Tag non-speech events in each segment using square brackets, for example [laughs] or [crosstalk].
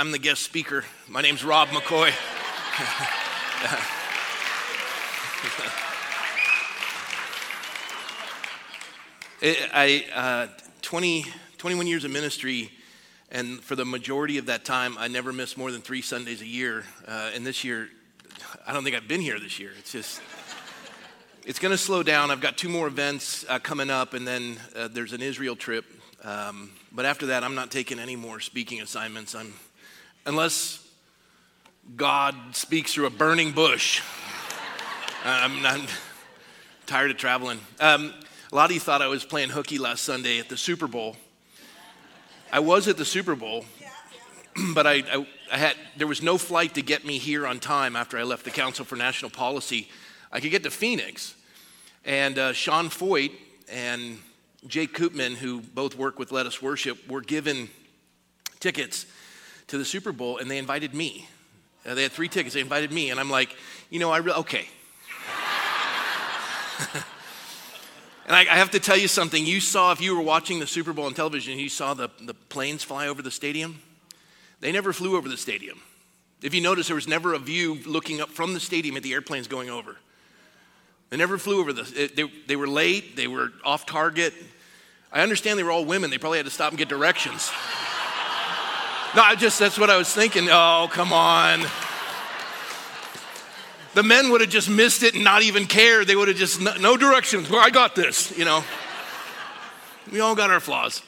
I'm the guest speaker. My name's Rob McCoy. [laughs] I, uh, 20, 21 years of ministry, and for the majority of that time, I never missed more than three Sundays a year. Uh, and this year, I don't think I've been here this year. It's just, it's going to slow down. I've got two more events uh, coming up, and then uh, there's an Israel trip. Um, but after that, I'm not taking any more speaking assignments. I'm, unless God speaks through a burning bush. I'm, I'm tired of traveling. Um, a lot of you thought I was playing hooky last Sunday at the Super Bowl. I was at the Super Bowl, [clears throat] but I, I, I, had there was no flight to get me here on time after I left the Council for National Policy. I could get to Phoenix, and uh, Sean Feucht and Jake Koopman, who both work with Let Us Worship, were given tickets to the Super Bowl, and they invited me. Uh, they had three tickets. They invited me, and I'm like, you know, I re- okay. [laughs] And I, I, have to tell you something. You saw, if you were watching the Super Bowl on television, you saw the, the planes fly over the stadium. They never flew over the stadium. If you notice, there was never a view looking up from the stadium at the airplanes going over. They never flew over the, they, they were late, they were off target. I understand they were all women. They probably had to stop and get directions. [laughs] no, I just, that's what I was thinking. Oh, come on. The men would have just missed it and not even cared. They would have just, no, no directions. Well, I got this, you know. We all got our flaws.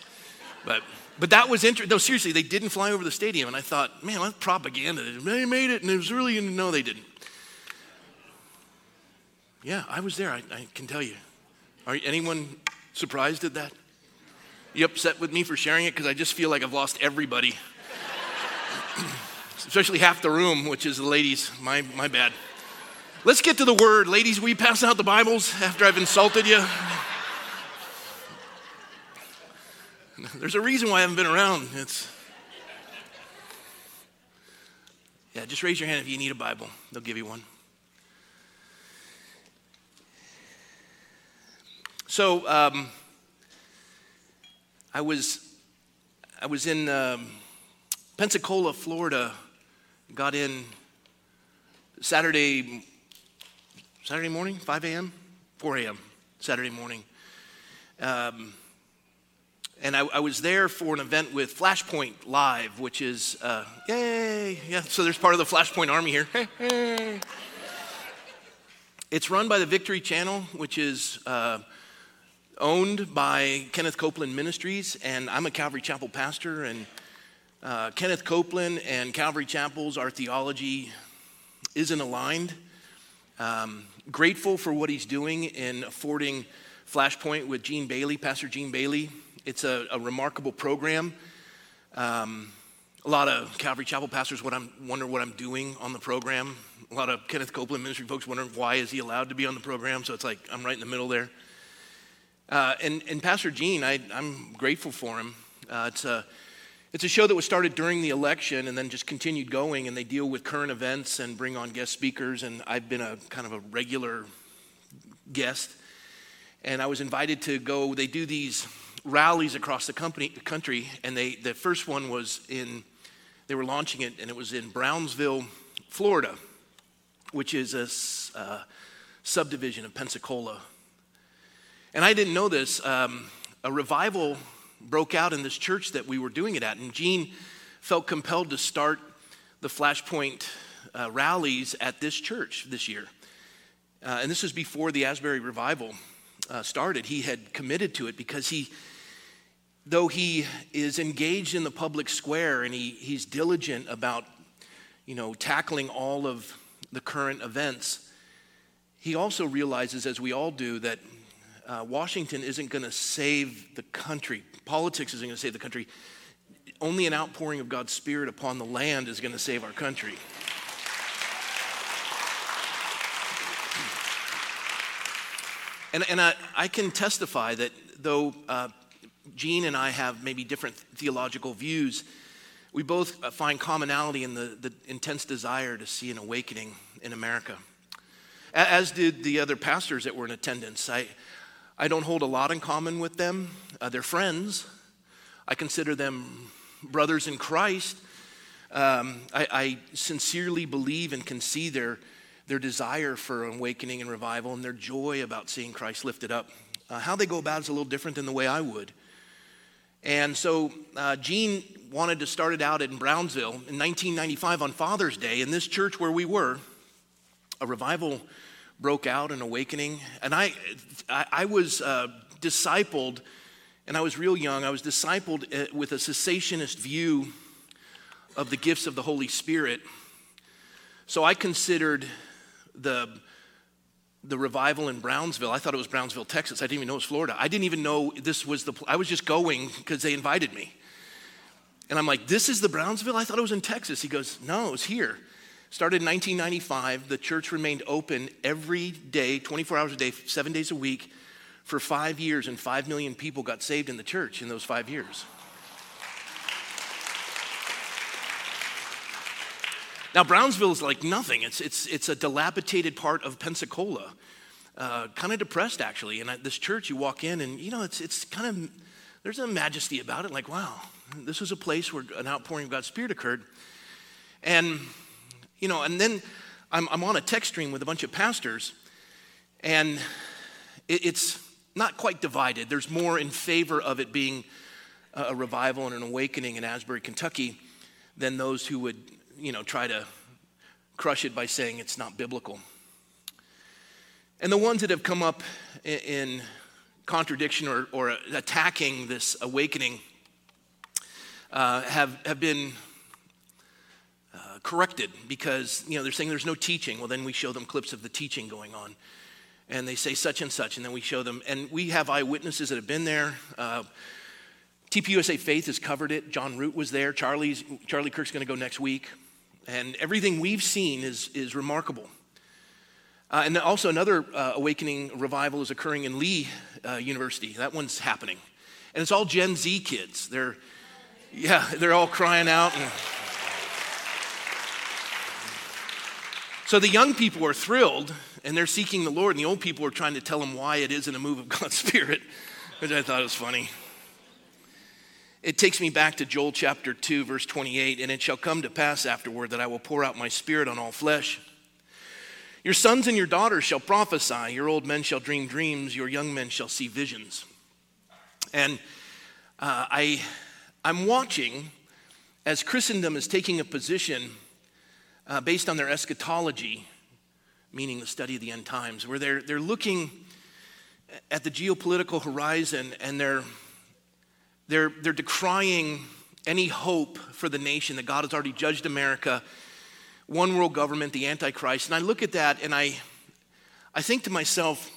But, but that was interesting. No, seriously, they didn't fly over the stadium. And I thought, man, that's propaganda. They made it, and it was really, no, they didn't. Yeah, I was there, I, I can tell you. Are anyone surprised at that? You upset with me for sharing it? Because I just feel like I've lost everybody. Especially half the room, which is the ladies. My, my bad. Let's get to the word. Ladies, will you pass out the Bibles after I've insulted you? There's a reason why I haven't been around. It's Yeah, just raise your hand if you need a Bible. They'll give you one. So um, I was I was in um, Pensacola, Florida. Got in Saturday Saturday morning, 5 a.m., 4 a.m., Saturday morning. Um, and I, I, was there for an event with Flashpoint Live, which is, uh, yay, yeah, so there's part of the Flashpoint Army here. It's run by the Victory Channel, which is uh, owned by Kenneth Copeland Ministries, and I'm a Calvary Chapel pastor, and uh, Kenneth Copeland and Calvary Chapel's, our theology isn't aligned. Um, grateful for what he's doing in affording Flashpoint with Gene Bailey, Pastor Gene Bailey. It's a, a remarkable program. Um, a lot of Calvary Chapel pastors what I'm, wonder what I'm doing on the program. A lot of Kenneth Copeland ministry folks wondering why is he allowed to be on the program. So it's like I'm right in the middle there. Uh, and, and Pastor Gene, I, am grateful for him. Uh, it's a it's a show that was started during the election and then just continued going, and they deal with current events and bring on guest speakers. And I've been a kind of a regular guest. And I was invited to go, they do these rallies across the company, country, and they, the first one was in, they were launching it, and it was in Brownsville, Florida, which is a uh, subdivision of Pensacola. And I didn't know this. Um, a revival broke out in this church that we were doing it at. And Gene felt compelled to start the Flashpoint uh, rallies at this church this year. Uh, and this was before the Asbury revival uh, started. He had committed to it because he, though he is engaged in the public square and he, he's diligent about, you know, tackling all of the current events, he also realizes, as we all do, that uh, Washington isn't going to save the country. Politics isn't going to save the country. Only an outpouring of God's Spirit upon the land is going to save our country. And, and I, I can testify that though uh, Gene and I have maybe different theological views, we both uh, find commonality in the, the intense desire to see an awakening in America. As did the other pastors that were in attendance. I, I don't hold a lot in common with them. Uh, they're friends. I consider them brothers in Christ. Um, I, I, sincerely believe and can see their, their desire for awakening and revival and their joy about seeing Christ lifted up. Uh, how they go about is a little different than the way I would. And so uh, Gene wanted to start it out in Brownsville in 1995 on Father's Day. In this church where we were, a revival broke out, an awakening. And I, I, I was uh, discipled, and I was real young. I was discipled uh, with a cessationist view of the gifts of the Holy Spirit. So I considered the the revival in Brownsville. I thought it was Brownsville, Texas. I didn't even know it was Florida. I didn't even know this was the, I was just going because they invited me. And I'm like, this is the Brownsville? I thought it was in Texas. He goes, no, it's here. Started in 1995. The church remained open every day, 24 hours a day, seven days a week, for five years, and five million people got saved in the church in those five years. Now, Brownsville is like nothing. It's, it's, it's a dilapidated part of Pensacola. Uh, kind of depressed, actually. And at this church, you walk in, and you know, it's, it's kind of, there's a majesty about it. Like, wow, this was a place where an outpouring of God's Spirit occurred. And, you know, and then I'm, I'm on a text stream with a bunch of pastors, and it, it's not quite divided. There's more in favor of it being a, a revival and an awakening in Asbury, Kentucky, than those who would you know, try to crush it by saying it's not biblical. And the ones that have come up in contradiction or, or attacking this awakening uh, have, have been uh, corrected because you know they're saying there's no teaching well then we show them clips of the teaching going on and they say such and such and then we show them and we have eyewitnesses that have been there uh, tpusa faith has covered it john root was there charlie's charlie kirk's going to go next week and everything we've seen is, is remarkable. Uh, and also, another uh, awakening revival is occurring in Lee uh, University. That one's happening. And it's all Gen Z kids. They're, yeah, they're all crying out. And... So the young people are thrilled and they're seeking the Lord, and the old people are trying to tell them why it isn't a move of [laughs] God's Spirit, which I thought was funny. It takes me back to Joel chapter 2, verse 28. And it shall come to pass afterward that I will pour out my spirit on all flesh. Your sons and your daughters shall prophesy, your old men shall dream dreams, your young men shall see visions. And uh, I, I'm watching as Christendom is taking a position uh, based on their eschatology, meaning the study of the end times, where they're, they're looking at the geopolitical horizon and they're they're, they're decrying any hope for the nation that God has already judged America, one world government, the Antichrist. And I look at that and I, I think to myself,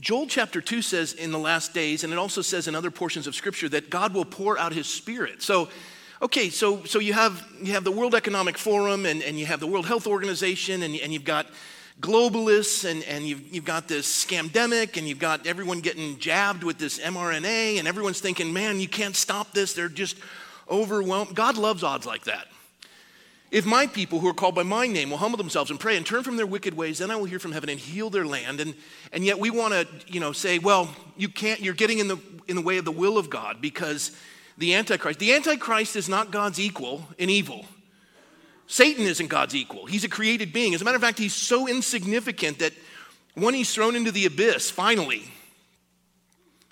Joel chapter 2 says in the last days, and it also says in other portions of Scripture, that God will pour out his Spirit. So, okay, so, so you, have, you have the World Economic Forum and, and you have the World Health Organization and, and you've got globalists and, and you've, you've got this scamdemic and you've got everyone getting jabbed with this mRNA and everyone's thinking, man, you can't stop this. They're just overwhelmed. God loves odds like that. If my people who are called by my name will humble themselves and pray and turn from their wicked ways, then I will hear from heaven and heal their land. And, and yet we want to, you know, say, well, you can't, you're getting in the, in the way of the will of God because the Antichrist, the Antichrist is not God's equal in evil. Satan isn't God's equal. He's a created being. As a matter of fact, he's so insignificant that when he's thrown into the abyss, finally,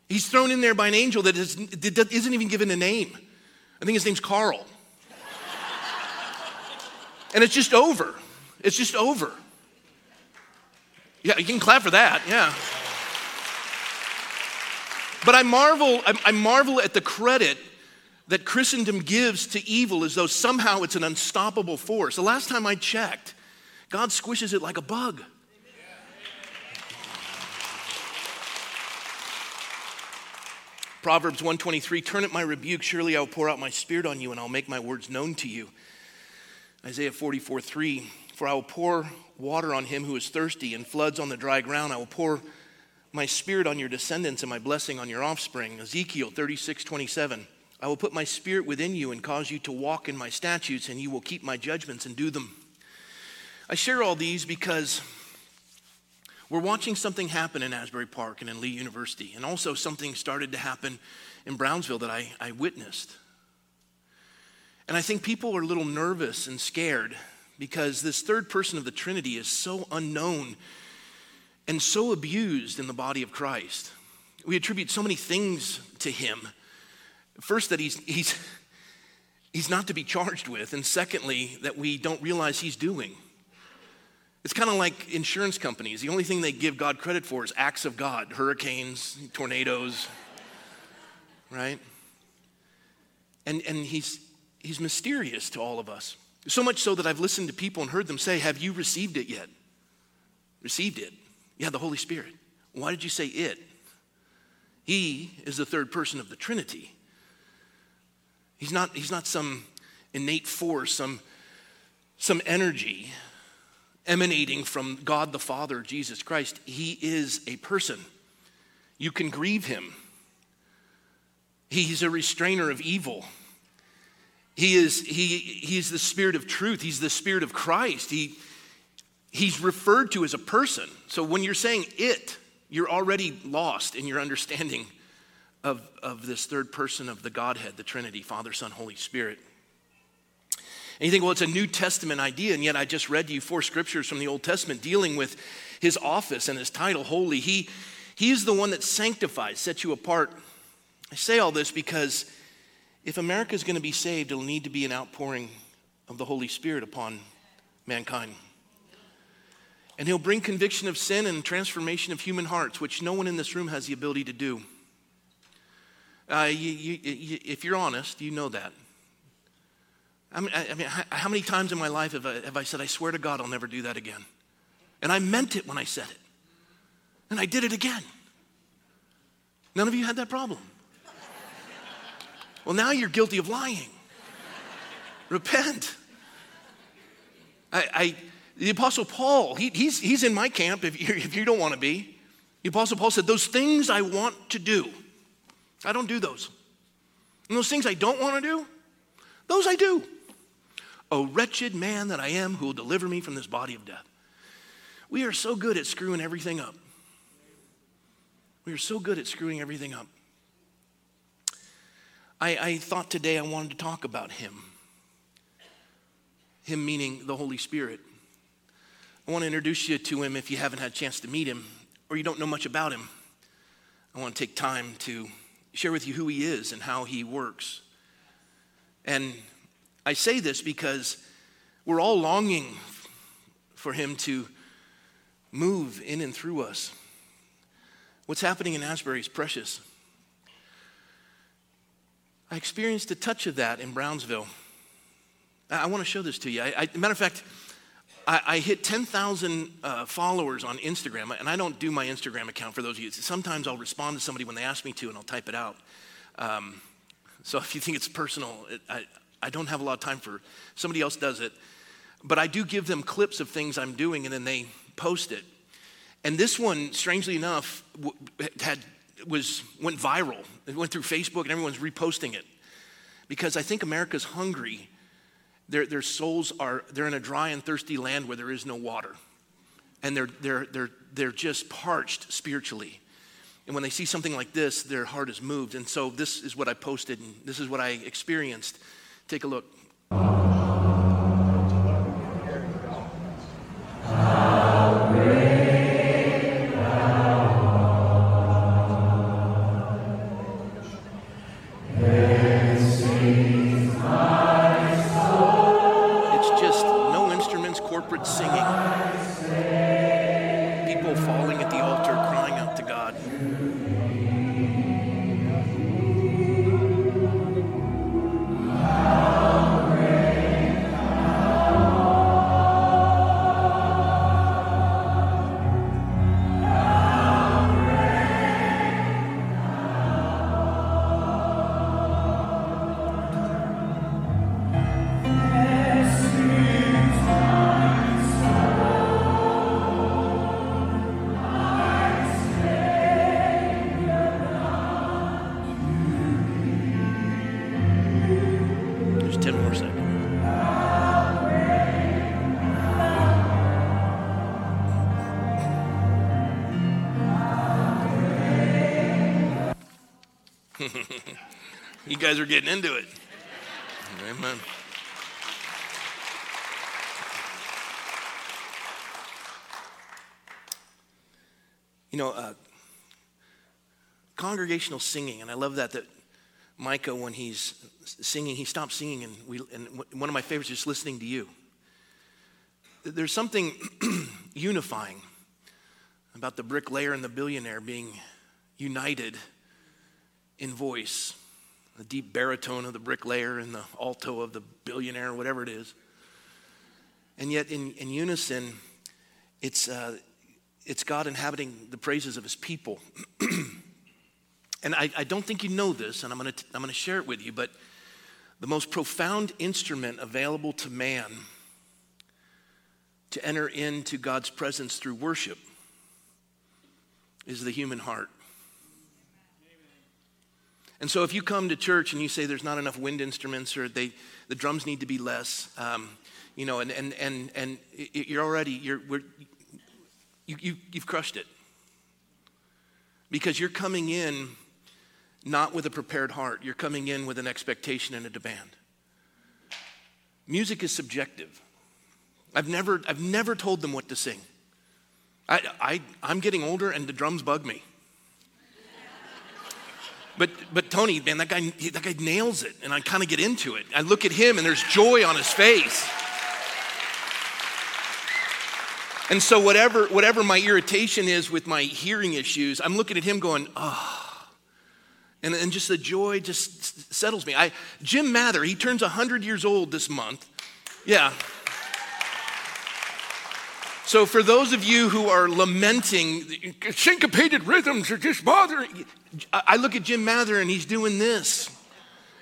he's thrown in there by an angel that, is, that isn't even given a name. I think his name's Carl. [laughs] and it's just over. It's just over. Yeah, you can clap for that. Yeah. But I marvel, I marvel at the credit that Christendom gives to evil as though somehow it's an unstoppable force. The last time I checked, God squishes it like a bug. Proverbs 123 Turn at my rebuke, surely I will pour out my spirit on you, and I'll make my words known to you. Isaiah 44 3 For I will pour water on him who is thirsty, and floods on the dry ground. I will pour my spirit on your descendants and my blessing on your offspring. Ezekiel 36 27 I will put my spirit within you and cause you to walk in my statutes, and you will keep my judgments and do them. I share all these because we're watching something happen in Asbury Park and in Lee University, and also something started to happen in Brownsville that I, I witnessed. And I think people are a little nervous and scared because this third person of the Trinity is so unknown and so abused in the body of Christ. We attribute so many things to him. First, that he's, he's, he's not to be charged with, and secondly, that we don't realize he's doing. It's kind of like insurance companies. The only thing they give God credit for is acts of God hurricanes, tornadoes, right? And, and he's, he's mysterious to all of us. So much so that I've listened to people and heard them say, Have you received it yet? Received it? Yeah, the Holy Spirit. Why did you say it? He is the third person of the Trinity. He's not, he's not some innate force, some, some energy emanating from God the Father, Jesus Christ. He is a person. You can grieve him. He's a restrainer of evil. He is, he, he's the spirit of truth. He's the spirit of Christ. He, he's referred to as a person. So when you're saying it, you're already lost in your understanding of, of this third person of the Godhead, the Trinity, Father, Son, Holy Spirit. And you think, well, it's a New Testament idea, and yet I just read to you four scriptures from the Old Testament dealing with his office and his title, holy. He, he is the one that sanctifies, sets you apart. I say all this because if America is going to be saved, it'll need to be an outpouring of the Holy Spirit upon mankind. And he'll bring conviction of sin and transformation of human hearts, which no one in this room has the ability to do. Uh, you, you, you, if you're honest, you know that. I mean, I mean, how many times in my life have I, have I said, I swear to God, I'll never do that again? And I meant it when I said it. And I did it again. None of you had that problem. Well, now you're guilty of lying. Repent. I, I, the Apostle Paul, he, he's, he's in my camp if you, if you don't want to be. The Apostle Paul said, Those things I want to do, I don't do those. And those things I don't want to do, those I do. O wretched man that I am, who will deliver me from this body of death. We are so good at screwing everything up. We are so good at screwing everything up. I, I thought today I wanted to talk about him. Him meaning the Holy Spirit. I want to introduce you to him if you haven't had a chance to meet him or you don't know much about him. I want to take time to share with you who he is and how he works. And I say this because we're all longing for him to move in and through us. What's happening in Asbury is precious. I experienced a touch of that in Brownsville. I, want to show this to you. I, I, matter of fact, I, I hit 10,000 uh, followers on Instagram, and I don't do my Instagram account for those of you. Sometimes I'll respond to somebody when they ask me to, and I'll type it out. Um, so if you think it's personal, it, I, I don't have a lot of time for somebody else does it. But I do give them clips of things I'm doing, and then they post it. And this one, strangely enough, had was, went viral. It went through Facebook and everyone's reposting it. Because I think America's hungry. Their, their souls are, they're in a dry and thirsty land where there is no water. And they're, they're, they're, they're just parched spiritually. And when they see something like this, their heart is moved. And so this is what I posted and this is what I experienced. Take a look. You guys are getting into it. Amen. You know, uh, congregational singing, and I love that. That Micah, when he's singing, he stops singing, and we. And one of my favorites is just listening to you. There's something [clears throat] unifying about the bricklayer and the billionaire being united in voice the deep baritone of the bricklayer and the alto of the billionaire, whatever it is. And yet, in, in unison, it's, uh, it's God inhabiting the praises of his people. [clears throat] and I, I, don't think you know this, and I'm going to I'm going to share it with you, but the most profound instrument available to man to enter into God's presence through worship is the human heart. And so if you come to church and you say there's not enough wind instruments or they, the drums need to be less, um, you know, and, and, and, and you're already, you're, you, you, you've crushed it. Because you're coming in not with a prepared heart, you're coming in with an expectation and a demand. Music is subjective. I've never, I've never told them what to sing. I, I, I'm getting older and the drums bug me. But, but Tony, man, that guy, that guy nails it, and I kind of get into it. I look at him, and there's joy on his face. And so, whatever, whatever my irritation is with my hearing issues, I'm looking at him going, oh. And, and just the joy just settles me. I, Jim Mather, he turns 100 years old this month. Yeah. So, for those of you who are lamenting, syncopated rhythms are just bothering, I look at Jim Mather and he's doing this.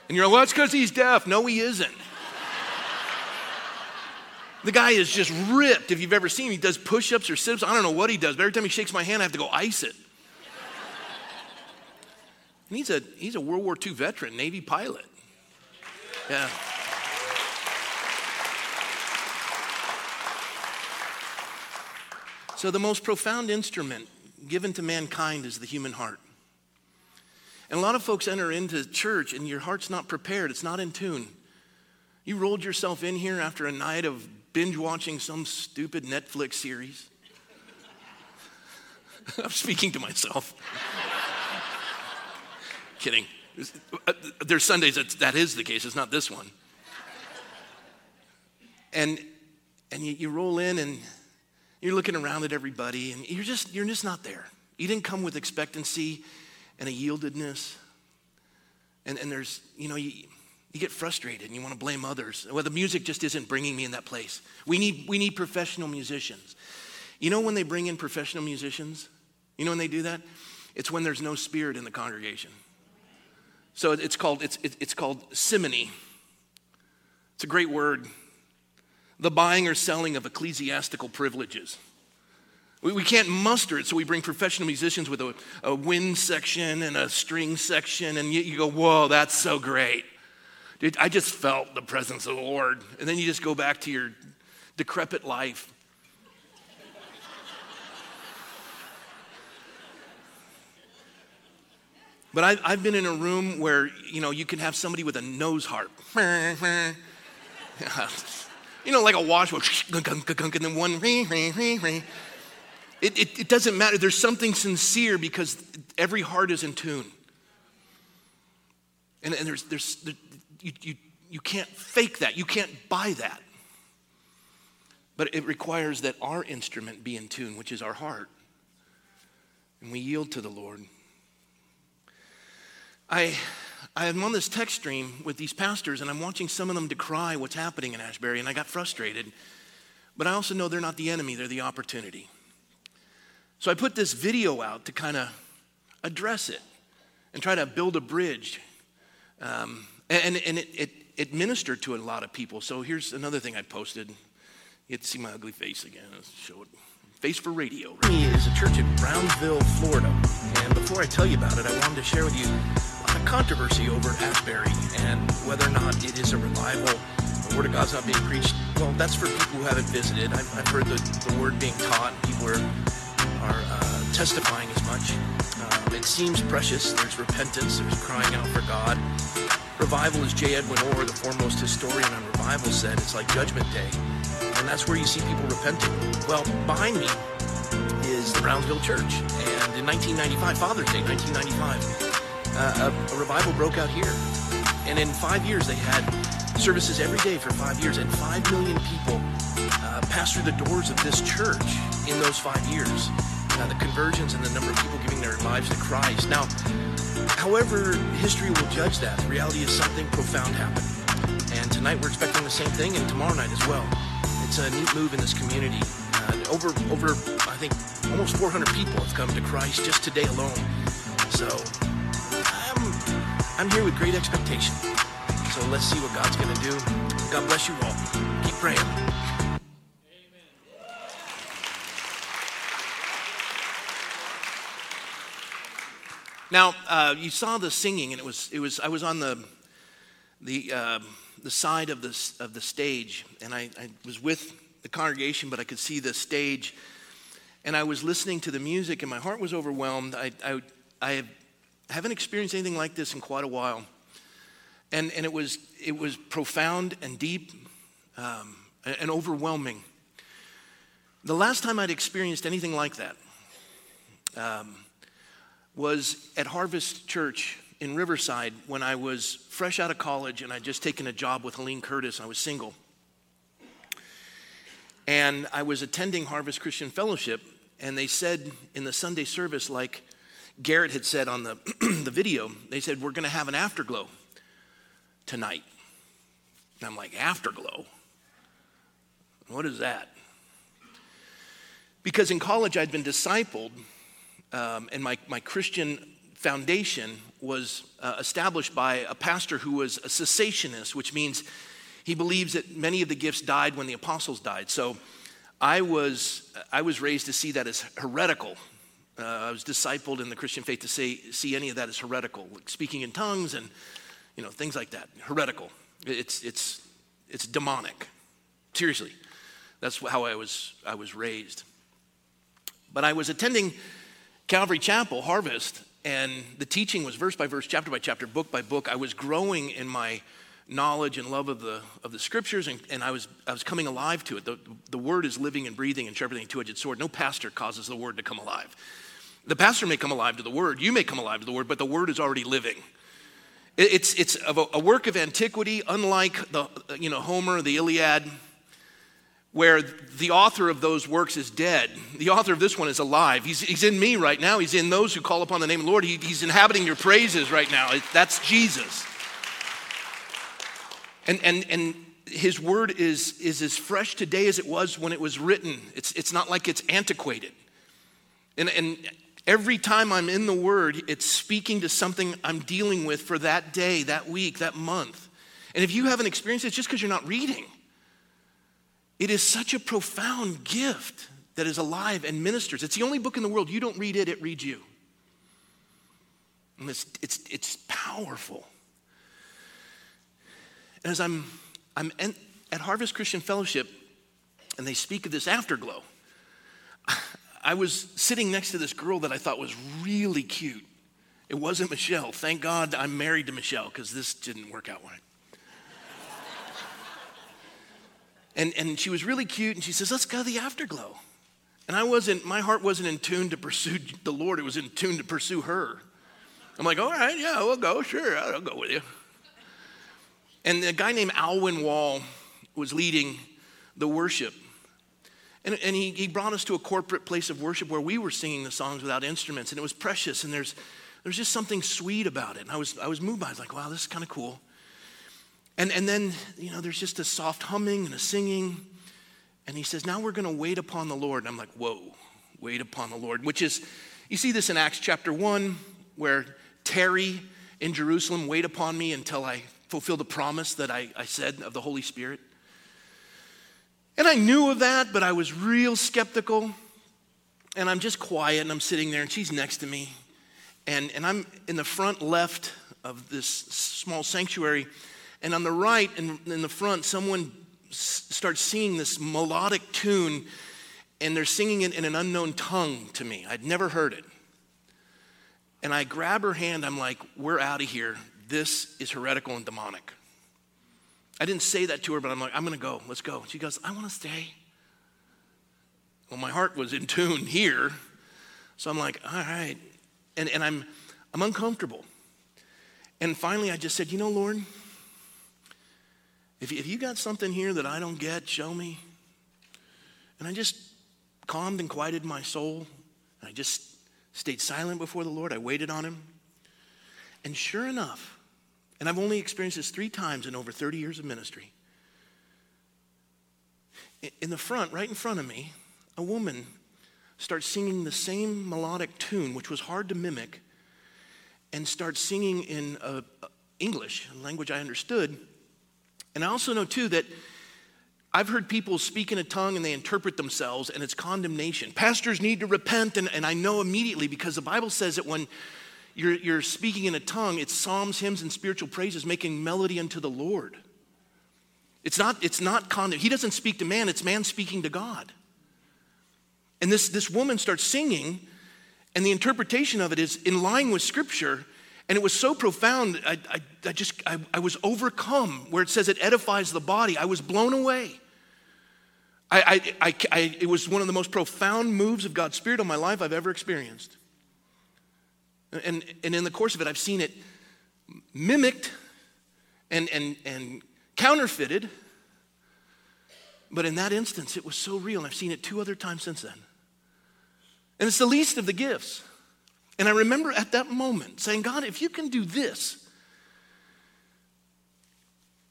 And you're like, well, that's because he's deaf. No, he isn't. the guy is just ripped. If you've ever seen him, he does push ups or sit ups. I don't know what he does, but every time he shakes my hand, I have to go ice it. and he's a, he's a World War II veteran, Navy pilot. Yeah. So, the most profound instrument given to mankind is the human heart. And a lot of folks enter into church and your heart's not prepared, it's not in tune. You rolled yourself in here after a night of binge watching some stupid Netflix series. [laughs] I'm speaking to myself. [laughs] Kidding. There's Sundays that that is the case, it's not this one. And, and you, you roll in and you're looking around at everybody and you're just, you're just not there. You didn't come with expectancy and a yieldedness. And, and there's, you know, you, you get frustrated and you want to blame others. Well, the music just isn't bringing me in that place. We need, we need professional musicians. You know when they bring in professional musicians? You know when they do that? It's when there's no spirit in the congregation. So it's called, it's, it's called simony. It's a great word the buying or selling of ecclesiastical privileges. We, we can't muster it, so we bring professional musicians with a, a wind section and a string section, and you, you go, Whoa, that's so great. Dude, I just felt the presence of the Lord. And then you just go back to your decrepit life. But I've, I've been in a room where, you know, you can have somebody with a nose harp. [laughs] you know, like a wash, [laughs] and then one, [laughs] ring, ring, ring, ring. it, it, it doesn't matter. There's something sincere because every heart is in tune. And, and there's, there's, there, you, you, you can't fake that, you can't buy that. But it requires that our instrument be in tune, which is our heart. And we yield to the Lord. I I'm on this text stream with these pastors, and I'm watching some of them decry what's happening in Ashbury, and I got frustrated. But I also know they're not the enemy, they're the opportunity. So I put this video out to kind of address it and try to build a bridge. Um, and and it, it, it ministered to a lot of people. So here's another thing I posted. You get to see my ugly face again. Let's show it. Face for Radio. is a church in Brownsville, Florida. And before I tell you about it, I wanted to share with you controversy over Ashbury and whether or not it is a reliable The Word of God's not being preached. Well, that's for people who haven't visited. I've, I've heard the, the Word being taught. People are, are uh, testifying as much. Um, it seems precious. There's repentance. There's crying out for God. Revival, as J. Edwin Orr, the foremost historian on revival, said, it's like Judgment Day. And that's where you see people repenting. Well, behind me is the Brownsville Church. And in 1995, Father's Day, 1995, uh, a, a revival broke out here. And in five years, they had services every day for five years, and five million people uh, passed through the doors of this church in those five years. Uh, the conversions and the number of people giving their lives to Christ. Now, however, history will judge that. The reality is something profound happened. And tonight we're expecting the same thing, and tomorrow night as well. It's a neat move in this community. Uh, over, over, I think, almost 400 people have come to Christ just today alone. So, I'm here with great expectation. So let's see what God's going to do. God bless you all. Keep praying. Amen. Now, uh, you saw the singing, and it was, it was, I was on the, the, uh, the side of the, of the stage, and I, I was with the congregation, but I could see the stage, and I was listening to the music, and my heart was overwhelmed. I, I, I haven't experienced anything like this in quite a while. And, and it, was, it was profound and deep um, and overwhelming. The last time I'd experienced anything like that um, was at Harvest Church in Riverside when I was fresh out of college and I'd just taken a job with Helene Curtis. I was single. And I was attending Harvest Christian Fellowship, and they said in the Sunday service, like Garrett had said on the, [clears throat] the video, they said, We're going to have an afterglow tonight. And I'm like, Afterglow? What is that? Because in college I'd been discipled, um, and my, my Christian foundation was uh, established by a pastor who was a cessationist, which means he believes that many of the gifts died when the apostles died. So I was, I was raised to see that as heretical. Uh, I was discipled in the Christian faith to say, see any of that as heretical, like speaking in tongues and you know things like that. Heretical. It's it's it's demonic. Seriously, that's how I was I was raised. But I was attending Calvary Chapel Harvest, and the teaching was verse by verse, chapter by chapter, book by book. I was growing in my knowledge and love of the, of the scriptures, and, and I, was, I was coming alive to it. The, the word is living and breathing and sharper a two edged sword. No pastor causes the word to come alive. The pastor may come alive to the word, you may come alive to the word, but the word is already living. It's, it's a, work of antiquity, unlike the, you know, Homer, the Iliad, where the author of those works is dead. The author of this one is alive. He's, he's in me right now. He's in those who call upon the name of the Lord. He, he's inhabiting your praises right now. That's Jesus. And, and, and his word is, is as fresh today as it was when it was written. It's, it's not like it's antiquated. And, and every time I'm in the word, it's speaking to something I'm dealing with for that day, that week, that month. And if you haven't experienced it, it's just because you're not reading. It is such a profound gift that is alive and ministers. It's the only book in the world, you don't read it, it reads you. And it's, it's, it's powerful And as I'm, I'm en- at Harvest Christian Fellowship and they speak of this afterglow, I was sitting next to this girl that I thought was really cute. It wasn't Michelle. Thank God I'm married to Michelle because this didn't work out right. and, and she was really cute and she says, Let's go to the afterglow. And I wasn't, my heart wasn't in tune to pursue the Lord, it was in tune to pursue her. I'm like, All right, yeah, we'll go, sure, I'll go with you. And a guy named Alwyn Wall was leading the worship. And, and he, he brought us to a corporate place of worship where we were singing the songs without instruments, and it was precious, and there's, there's just something sweet about it. And I was, I was moved by it. I was like, wow, this is kind of cool. And, and then, you know, there's just a soft humming and a singing. And he says, now we're going to wait upon the Lord. And I'm like, whoa, wait upon the Lord, which is, you see this in Acts chapter 1, where tarry in Jerusalem, wait upon me until I fulfill the promise that I, I said of the Holy Spirit. And I knew of that, but I was real skeptical. And I'm just quiet and I'm sitting there, and she's next to me. And, and I'm in the front left of this small sanctuary. And on the right and in, in the front, someone s- starts singing this melodic tune, and they're singing it in an unknown tongue to me. I'd never heard it. And I grab her hand, I'm like, We're out of here. This is heretical and demonic. I didn't say that to her, but I'm like, I'm going to go. Let's go. She goes, I want to stay. Well, my heart was in tune here. So I'm like, all right. And, and I'm, I'm uncomfortable. And finally, I just said, you know, Lord, if if you got something here that I don't get, show me. And I just calmed and quieted my soul. And I just stayed silent before the Lord. I waited on him. And sure enough, and I've only experienced this three times in over 30 years of ministry. In the front, right in front of me, a woman starts singing the same melodic tune, which was hard to mimic, and starts singing in uh, English, a language I understood. And I also know, too, that I've heard people speak in a tongue and they interpret themselves, and it's condemnation. Pastors need to repent, and, and I know immediately because the Bible says that when you're, you're speaking in a tongue, it's psalms, hymns, and spiritual praises, making melody unto the Lord. It's not, it's not condemn. He doesn't speak to man, it's man speaking to God. And this, this woman starts singing, and the interpretation of it is in line with Scripture. And it was so profound, I, I, I just, I, I was overcome where it says it edifies the body. I was blown away. I, I, I, it was one of the most profound moves of God's Spirit on my life I've ever experienced. And, and in the course of it, I've seen it mimicked and, and, and counterfeited. But in that instance, it was so real. And I've seen it two other times since then. And it's the least of the gifts. And I remember at that moment saying, God, if you can do this,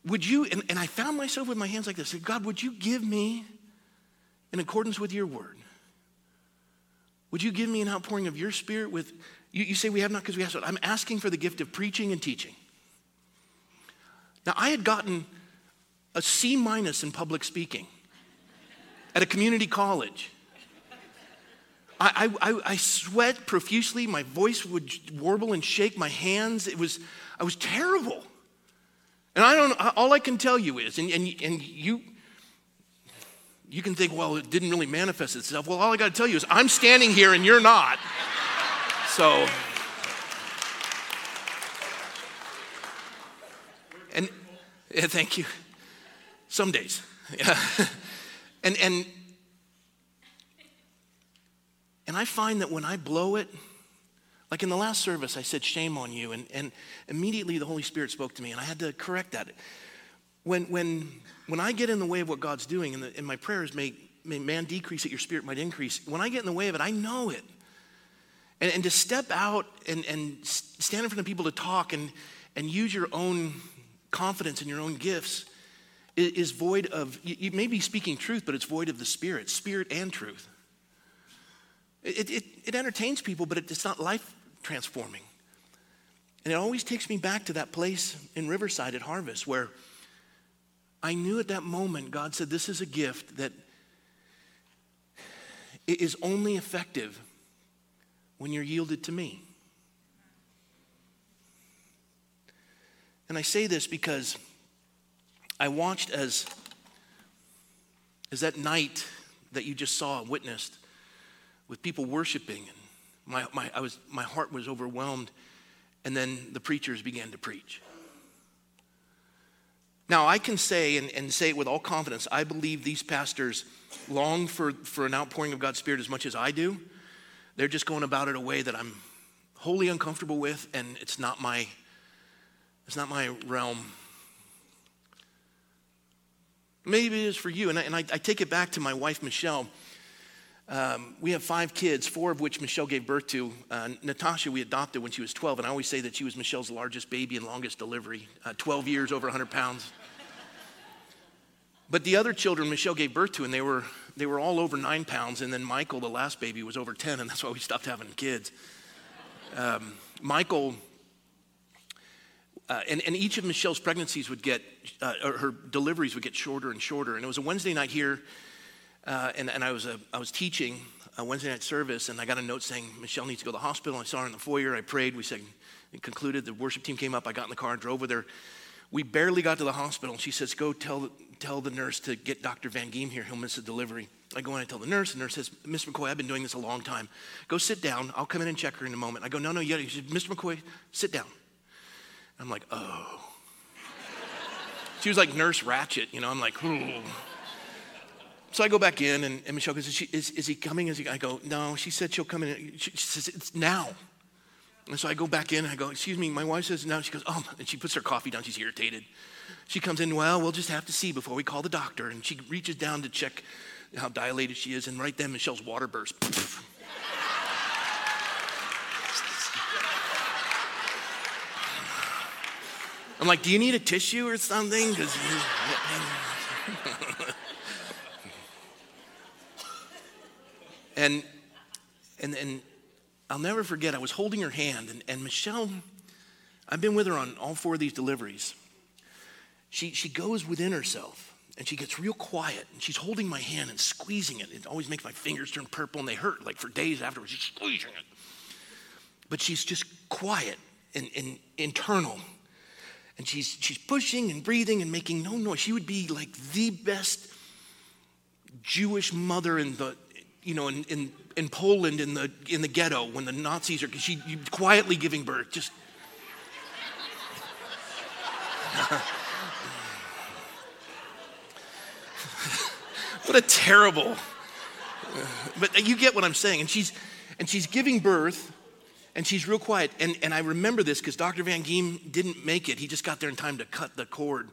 would you, and, and I found myself with my hands like this, said, God, would you give me, in accordance with your word, would you give me an outpouring of your spirit with you, you say we have not because we ask. I'm asking for the gift of preaching and teaching. Now, I had gotten a C minus in public speaking at a community college. I, I, I, sweat profusely. My voice would warble and shake. My hands, it was, I was terrible. And I don't, all I can tell you is, and, and, and you, you can think, well, it didn't really manifest itself. Well, all I got to tell you is, I'm standing here and you're not. So, and yeah, thank you. Some days, yeah. [laughs] and and and I find that when I blow it, like in the last service, I said, "Shame on you," and and immediately the Holy Spirit spoke to me, and I had to correct that. When when when I get in the way of what God's doing, and, the, and my prayers may, may man decrease that your spirit might increase. When I get in the way of it, I know it. And, and to step out and, and stand in front of people to talk and, and use your own confidence and your own gifts is, is void of, you, you, may be speaking truth, but it's void of the Spirit, Spirit and truth. It, it, it entertains people, but it, it's not life transforming. And it always takes me back to that place in Riverside at Harvest where I knew at that moment God said, This is a gift that is only effective when you're yielded to me. And I say this because I watched as, as that night that you just saw and witnessed with people worshiping, and my, my, I was, my heart was overwhelmed, and then the preachers began to preach. Now, I can say, and, and say it with all confidence, I believe these pastors long for, for an outpouring of God's Spirit as much as I do. They're just going about it a way that I'm wholly uncomfortable with, and it's not my, it's not my realm. Maybe it is for you. And I, and I, I take it back to my wife, Michelle. Um, we have five kids, four of which Michelle gave birth to. Uh, Natasha, we adopted when she was 12, and I always say that she was Michelle's largest baby and longest delivery, uh, 12 years, over 100 pounds. But the other children Michelle gave birth to, and they were, they were all over nine pounds. And then Michael, the last baby, was over 10, and that's why we stopped having kids. Um, Michael, uh, and, and each of Michelle's pregnancies would get, uh, or her deliveries would get shorter and shorter. And it was a Wednesday night here, uh, and, and I, was a, I was teaching a Wednesday night service, and I got a note saying Michelle needs to go to the hospital. I saw her in the foyer. I prayed. We said, concluded. The worship team came up. I got in the car and drove with her. We barely got to the hospital. She says, Go tell, tell the nurse to get Dr. Van Geem here. He'll miss a delivery. I go in and tell the nurse. The nurse says, Miss McCoy, I've been doing this a long time. Go sit down. I'll come in and check her in a moment. I go, No, no, you says, Mr. McCoy, sit down. I'm like, Oh. she was like Nurse Ratched, you know. I'm like, Ooh. so I go back in, and, and Michelle goes, is, she, is, is, he coming? Is he? I go, No, she said she'll come in. She, she says, It's now. And so I go back in, and I go, Excuse me, my wife says no. She goes, Oh, and she puts her coffee down. She's irritated. She comes in, Well, we'll just have to see before we call the doctor. And she reaches down to check how dilated she is, and right then, Michelle's water burst. I'm like, Do you need a tissue or something? Because. [laughs] and, and, and I'll never forget, I was holding her hand, and, and Michelle, I've been with her on all four of these deliveries. She, she goes within herself and she gets real quiet and she's holding my hand and squeezing it. It always makes my fingers turn purple and they hurt like for days afterwards. She's squeezing it. But she's just quiet and, and internal. And she's, she's pushing and breathing and making no noise. She would be like the best Jewish mother in the, you know, in, in, in Poland in the, in the ghetto when the Nazis are, she quietly giving birth, just. [laughs] what a terrible. Uh, but you get what I'm saying. And she's, and she's giving birth and she's real quiet. And, and I remember this because Dr. Van Giem didn't make it. He just got there in time to cut the cord.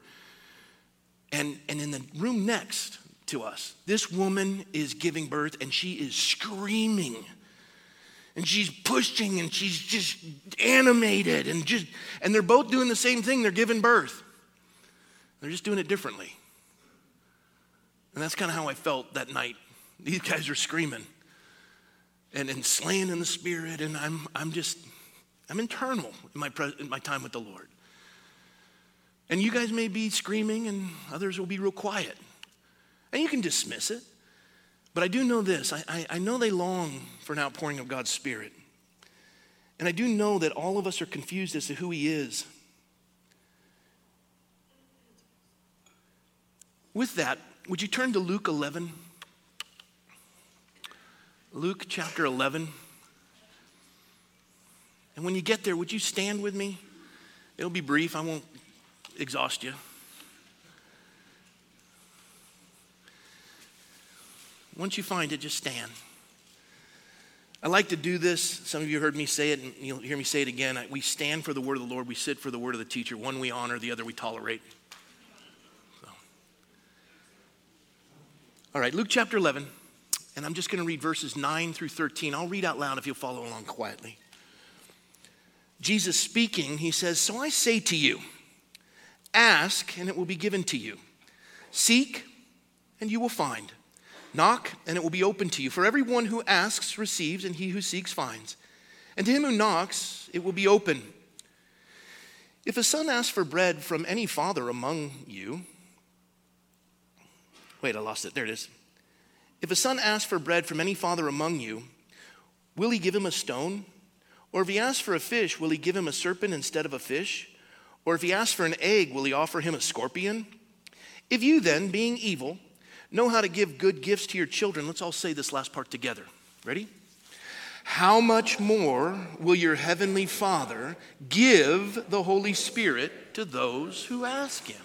And, and in the room next, to us. This woman is giving birth and she is screaming. And she's pushing and she's just animated and just and they're both doing the same thing. They're giving birth. They're just doing it differently. And that's kind of how I felt that night. These guys are screaming and, and slaying in the spirit, and I'm, I'm just, I'm internal in my, pres- in my time with the Lord. And you guys may be screaming, and others will be real quiet. And you can dismiss it. But I do know this I, I, I, know they long for an outpouring of God's Spirit. And I do know that all of us are confused as to who He is. With that, would you turn to Luke 11? Luke chapter 11. And when you get there, would you stand with me? It'll be brief, I won't exhaust you. Once you find it, just stand. I like to do this. Some of you heard me say it, and you'll hear me say it again. We stand for the word of the Lord, we sit for the word of the teacher. One we honor, the other we tolerate. So. All right, Luke chapter 11, and I'm just going to read verses 9 through 13. I'll read out loud if you'll follow along quietly. Jesus speaking, he says, So I say to you, ask, and it will be given to you. Seek, and you will find. Knock, and it will be open to you. For everyone who asks receives, and he who seeks finds. And to him who knocks, it will be open. If a son asks for bread from any father among you, wait, I lost it. There it is. If a son asks for bread from any father among you, will he give him a stone? Or if he asks for a fish, will he give him a serpent instead of a fish? Or if he asks for an egg, will he offer him a scorpion? If you then, being evil, know how to give good gifts to your children, let's all say this last part together. Ready? How much more will your heavenly Father give the Holy Spirit to those who ask him?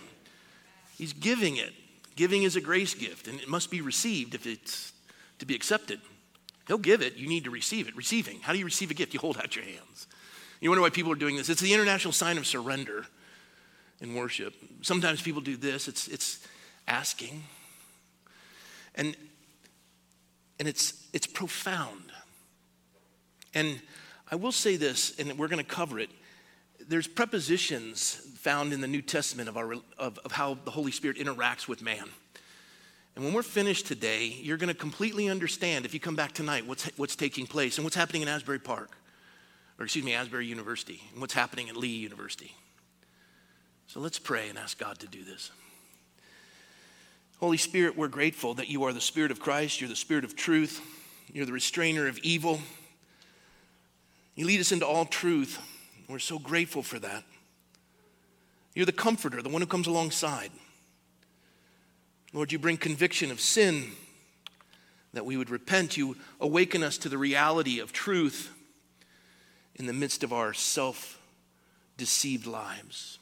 He's giving it. Giving is a grace gift, and it must be received if it's to be accepted. He'll give it, you need to receive it. Receiving. How do you receive a gift? You hold out your hands. You wonder why people are doing this. It's the international sign of surrender in worship. Sometimes people do this, it's, it's asking. And, and it's, it's profound. And I will say this, and we're going to cover it. There's prepositions found in the New Testament of, our, of, of how the Holy Spirit interacts with man. And when we're finished today, you're going to completely understand, if you come back tonight, what's, what's taking place and what's happening in Asbury Park, or excuse me, Asbury University, and what's happening at Lee University. So let's pray and ask God to do this. Holy Spirit, we're grateful that you are the Spirit of Christ, you're the Spirit of truth, you're the restrainer of evil. You lead us into all truth. We're so grateful for that. You're the comforter, the one who comes alongside. Lord, you bring conviction of sin, that we would repent. You awaken us to the reality of truth in the midst of our self deceived lives.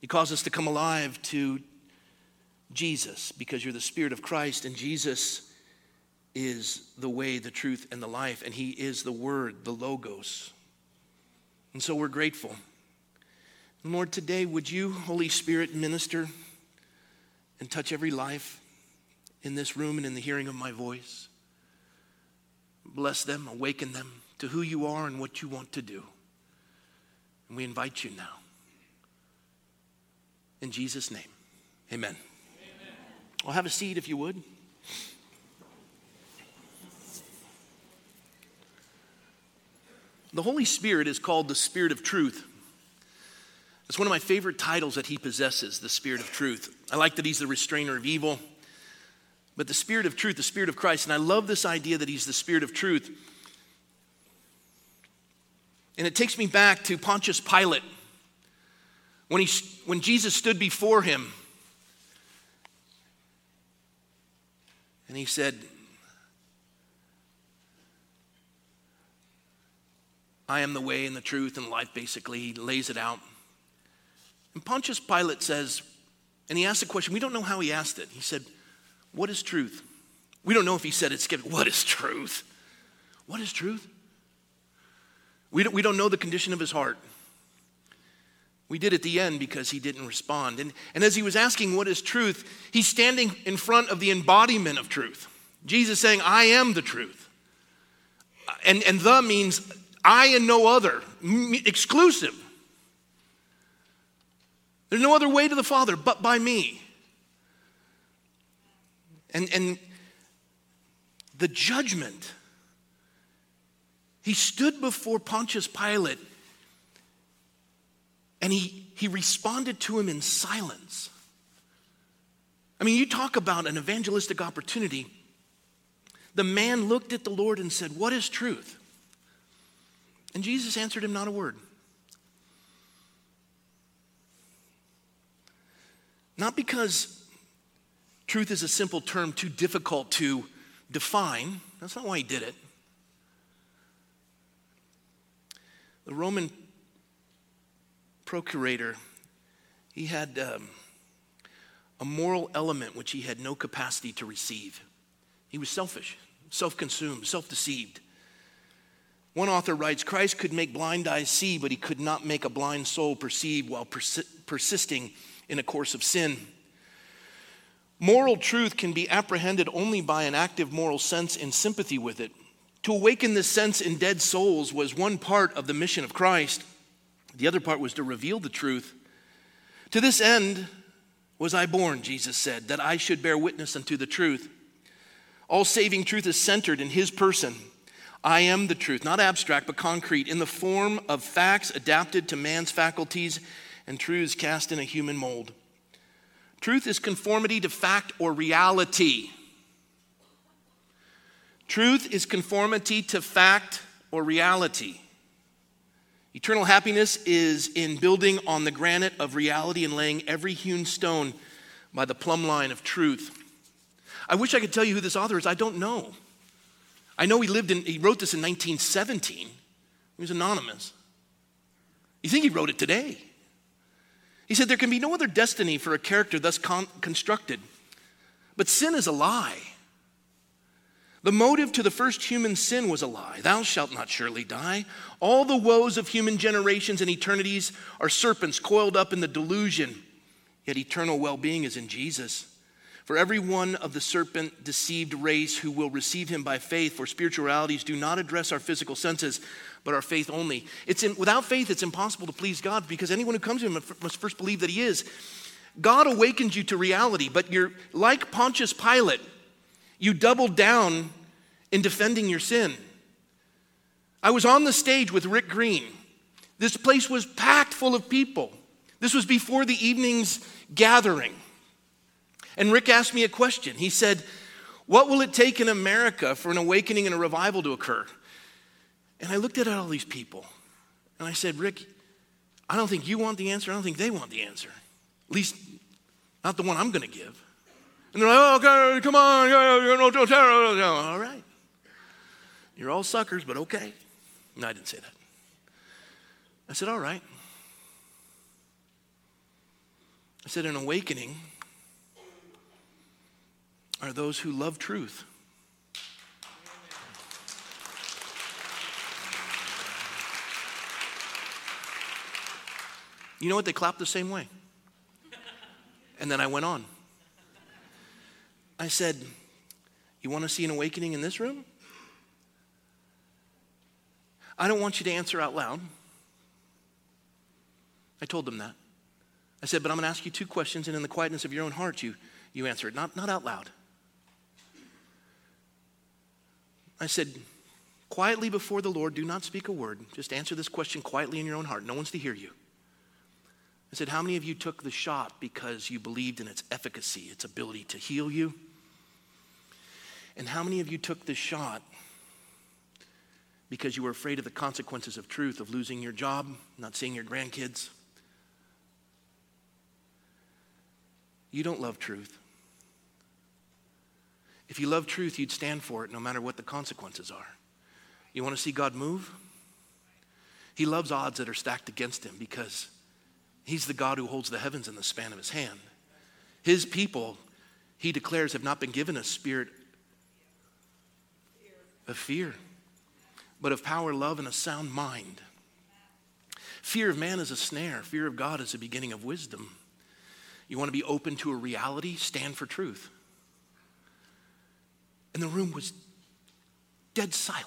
You cause us to come alive to Jesus because you're the Spirit of Christ, and Jesus is the way, the truth, and the life, and He is the Word, the Logos. And so we're grateful. And Lord, today, would you, Holy Spirit, minister and touch every life in this room and in the hearing of my voice? Bless them, awaken them to who you are and what you want to do. And we invite you now. In Jesus' name, amen. Well, have a seat if you would. The Holy Spirit is called the Spirit of Truth. It's one of my favorite titles that he possesses, the Spirit of Truth. I like that he's the restrainer of evil, but the Spirit of Truth, the Spirit of Christ, and I love this idea that he's the Spirit of Truth. And it takes me back to Pontius Pilate when, he, when Jesus stood before him and he said, I am the way and the truth and life, basically. He lays it out. And Pontius Pilate says, and he asked the question, we don't know how he asked it. He said, What is truth? We don't know if he said it, skip, what is truth? What is truth? We don't, we don't know the condition of his heart. We did at the end because he didn't respond. And, and as he was asking what is truth, he's standing in front of the embodiment of truth. Jesus saying, I am the truth. Uh, and, and the means I and no other, exclusive. There's no other way to the Father but by me. And, and the judgment, he stood before Pontius Pilate and he, he responded to him in silence. I mean, you talk about an evangelistic opportunity. The man looked at the Lord and said, What is truth? And Jesus answered him not a word. Not because truth is a simple term too difficult to define, that's not why he did it. The Roman procurator, he had um, a moral element which he had no capacity to receive. He was selfish, self consumed, self deceived. One author writes Christ could make blind eyes see, but he could not make a blind soul perceive while persi- persisting in a course of sin. Moral truth can be apprehended only by an active moral sense in sympathy with it. To awaken this sense in dead souls was one part of the mission of Christ. The other part was to reveal the truth. To this end was I born, Jesus said, that I should bear witness unto the truth. All saving truth is centered in his person. I am the truth, not abstract, but concrete, in the form of facts adapted to man's faculties and truths cast in a human mold. Truth is conformity to fact or reality. Truth is conformity to fact or reality. Eternal happiness is in building on the granite of reality and laying every hewn stone by the plumb line of truth. I wish I could tell you who this author is. I don't know. I know he lived in, he wrote this in 1917. He was anonymous. You think he wrote it today? He said, There can be no other destiny for a character thus con- constructed, but sin is a lie. The motive to the first human sin was a lie. Thou shalt not surely die. All the woes of human generations and eternities are serpents coiled up in the delusion, yet eternal well being is in Jesus. For every one of the serpent deceived race who will receive him by faith, for spiritualities do not address our physical senses, but our faith only. It's in, without faith, it's impossible to please God because anyone who comes to him must first believe that he is. God awakens you to reality, but you're like Pontius Pilate. You doubled down in defending your sin. I was on the stage with Rick Green. This place was packed full of people. This was before the evening's gathering. And Rick asked me a question. He said, What will it take in America for an awakening and a revival to occur? And I looked at all these people and I said, Rick, I don't think you want the answer. I don't think they want the answer. At least, not the one I'm going to give. And they're like, oh, okay, come on. All right. You're all suckers, but okay. No, I didn't say that. I said, all right. I said, an awakening are those who love truth. You know what? They clapped the same way. And then I went on. I said, You want to see an awakening in this room? I don't want you to answer out loud. I told them that. I said, But I'm going to ask you two questions, and in the quietness of your own heart, you, you answer it, not, not out loud. I said, Quietly before the Lord, do not speak a word. Just answer this question quietly in your own heart. No one's to hear you. I said, How many of you took the shot because you believed in its efficacy, its ability to heal you? And how many of you took the shot because you were afraid of the consequences of truth, of losing your job, not seeing your grandkids? You don't love truth. If you love truth, you'd stand for it no matter what the consequences are. You want to see God move? He loves odds that are stacked against him because He's the God who holds the heavens in the span of his hand. His people, he declares, have not been given a spirit of fear, but of power, love, and a sound mind. Fear of man is a snare, fear of God is the beginning of wisdom. You want to be open to a reality? Stand for truth. And the room was dead silent.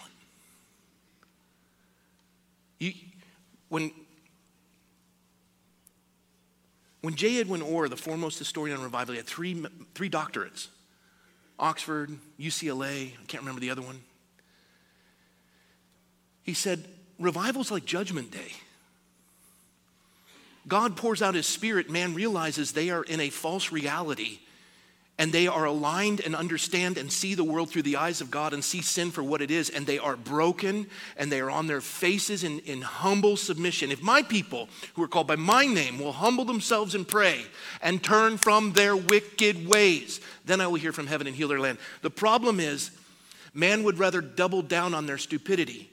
You, when when J. Edwin Orr, the foremost historian on revival, he had three, three doctorates Oxford, UCLA, I can't remember the other one. He said, Revival's like Judgment Day. God pours out his spirit, man realizes they are in a false reality and they are aligned and understand and see the world through the eyes of God and see sin for what it is, and they are broken and they are on their faces in, in humble submission. If my people who are called by my name will humble themselves and pray and turn from their wicked ways, then I will hear from heaven and heal their land. The problem is, man would rather double down on their stupidity,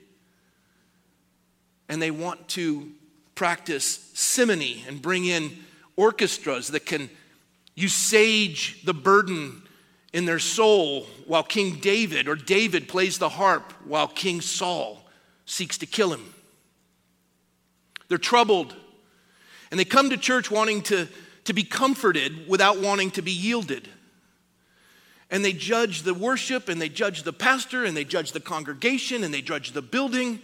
and they want to practice simony and bring in orchestras that can you sage the burden in their soul while King David or David plays the harp while King Saul seeks to kill him. They're troubled and they come to church wanting to, to be comforted without wanting to be yielded. And they judge the worship and they judge the pastor and they judge the congregation and they judge the building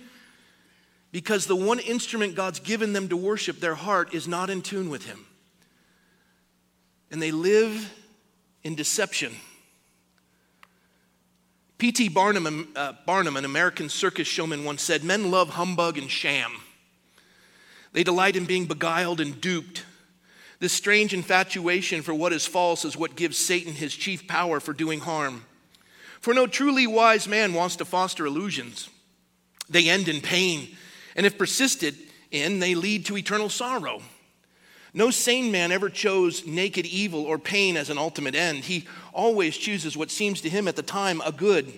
because the one instrument God's given them to worship, their heart, is not in tune with Him and they live in deception. P.T. Barnum, uh, Barnum, an American circus showman, once said Men love humbug and sham. They delight in being beguiled and duped. This strange infatuation for what is false is what gives Satan his chief power for doing harm. For no truly wise man wants to foster illusions. They end in pain, and if persisted in, they lead to eternal sorrow. No sane man ever chose naked evil or pain as an ultimate end. He always chooses what seems to him at the time a good,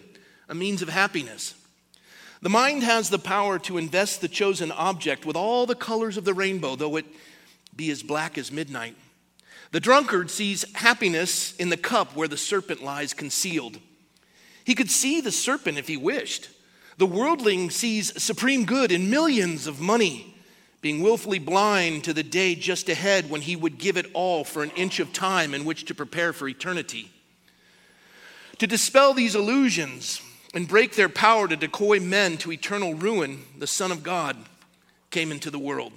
a means of happiness. The mind has the power to invest the chosen object with all the colors of the rainbow, though it be as black as midnight. The drunkard sees happiness in the cup where the serpent lies concealed. He could see the serpent if he wished. The worldling sees supreme good in millions of money being willfully blind to the day just ahead when he would give it all for an inch of time in which to prepare for eternity. To dispel these illusions and break their power to decoy men to eternal ruin, the Son of God came into the world.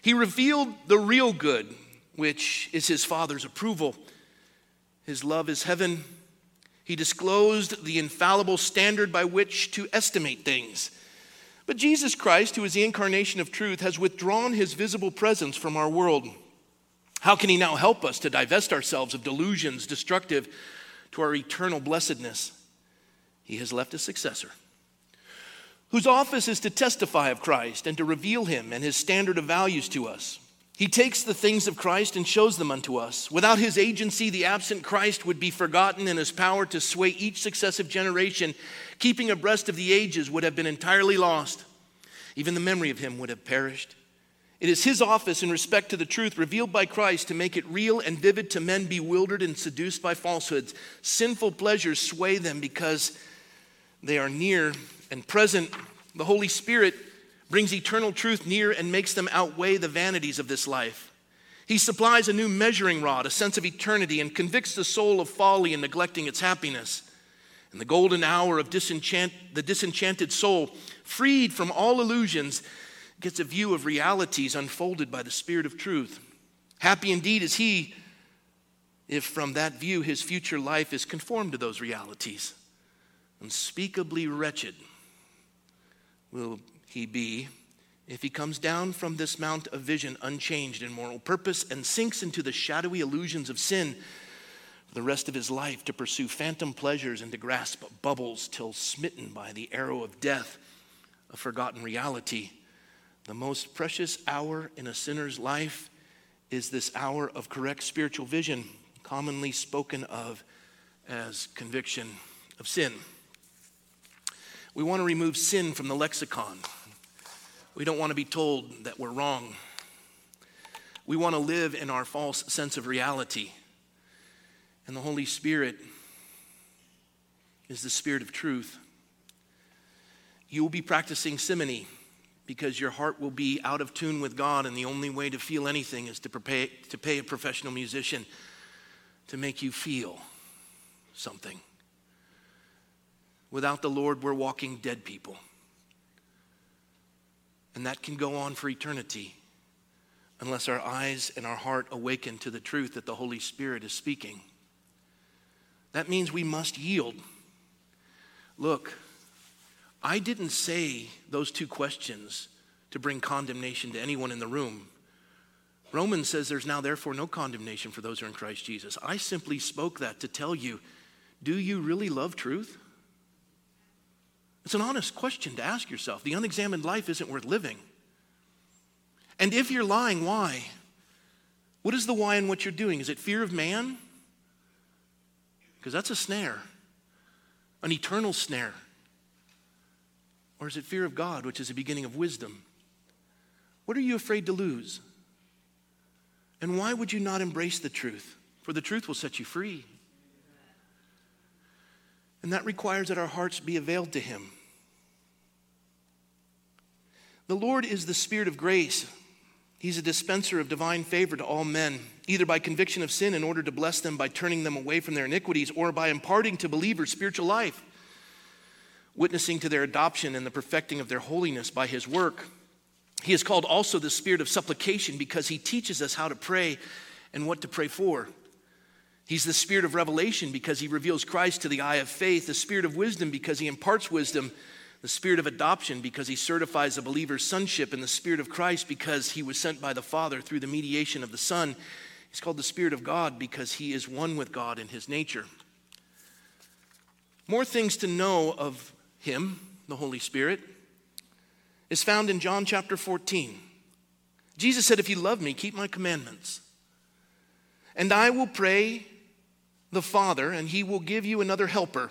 He revealed the real good, which is his Father's approval. His love is heaven. He disclosed the infallible standard by which to estimate things but Jesus Christ, who is the incarnation of truth, has withdrawn his visible presence from our world. How can he now help us to divest ourselves of delusions destructive to our eternal blessedness? He has left a successor whose office is to testify of Christ and to reveal him and his standard of values to us. He takes the things of Christ and shows them unto us. Without his agency, the absent Christ would be forgotten, and his power to sway each successive generation, keeping abreast of the ages, would have been entirely lost. Even the memory of him would have perished. It is his office in respect to the truth revealed by Christ to make it real and vivid to men bewildered and seduced by falsehoods. Sinful pleasures sway them because they are near and present. The Holy Spirit brings eternal truth near and makes them outweigh the vanities of this life. He supplies a new measuring rod, a sense of eternity, and convicts the soul of folly in neglecting its happiness. In the golden hour of disenchant, the disenchanted soul, freed from all illusions, gets a view of realities unfolded by the Spirit of truth. Happy indeed is he if from that view his future life is conformed to those realities. Unspeakably wretched will he be if he comes down from this mount of vision unchanged in moral purpose and sinks into the shadowy illusions of sin for the rest of his life to pursue phantom pleasures and to grasp bubbles till smitten by the arrow of death, a forgotten reality the most precious hour in a sinner's life is this hour of correct spiritual vision, commonly spoken of as conviction of sin. We want to remove sin from the lexicon. We don't want to be told that we're wrong. We want to live in our false sense of reality. And the Holy Spirit is the Spirit of truth. You will be practicing simony because your heart will be out of tune with God, and the only way to feel anything is to, to pay a professional musician to make you feel something. Without the Lord, we're walking dead people. And that can go on for eternity unless our eyes and our heart awaken to the truth that the Holy Spirit is speaking. That means we must yield. Look, I didn't say those two questions to bring condemnation to anyone in the room. Romans says there's now therefore no condemnation for those who are in Christ Jesus. I simply spoke that to tell you do you really love truth? It's an honest question to ask yourself. The unexamined life isn't worth living. And if you're lying, why? What is the why in what you're doing? Is it fear of man? Because that's a snare, an eternal snare. Or is it fear of God, which is the beginning of wisdom? What are you afraid to lose? And why would you not embrace the truth? For the truth will set you free. And that requires that our hearts be availed to Him. The Lord is the Spirit of grace. He's a dispenser of divine favor to all men, either by conviction of sin in order to bless them by turning them away from their iniquities, or by imparting to believers spiritual life witnessing to their adoption and the perfecting of their holiness by his work. He is called also the spirit of supplication because he teaches us how to pray and what to pray for. He's the spirit of revelation because he reveals Christ to the eye of faith, the spirit of wisdom because he imparts wisdom, the spirit of adoption because he certifies a believer's sonship, and the spirit of Christ because he was sent by the Father through the mediation of the Son. He's called the Spirit of God because he is one with God in his nature. More things to know of him, the Holy Spirit, is found in John chapter 14. Jesus said, If you love me, keep my commandments. And I will pray the Father, and he will give you another helper,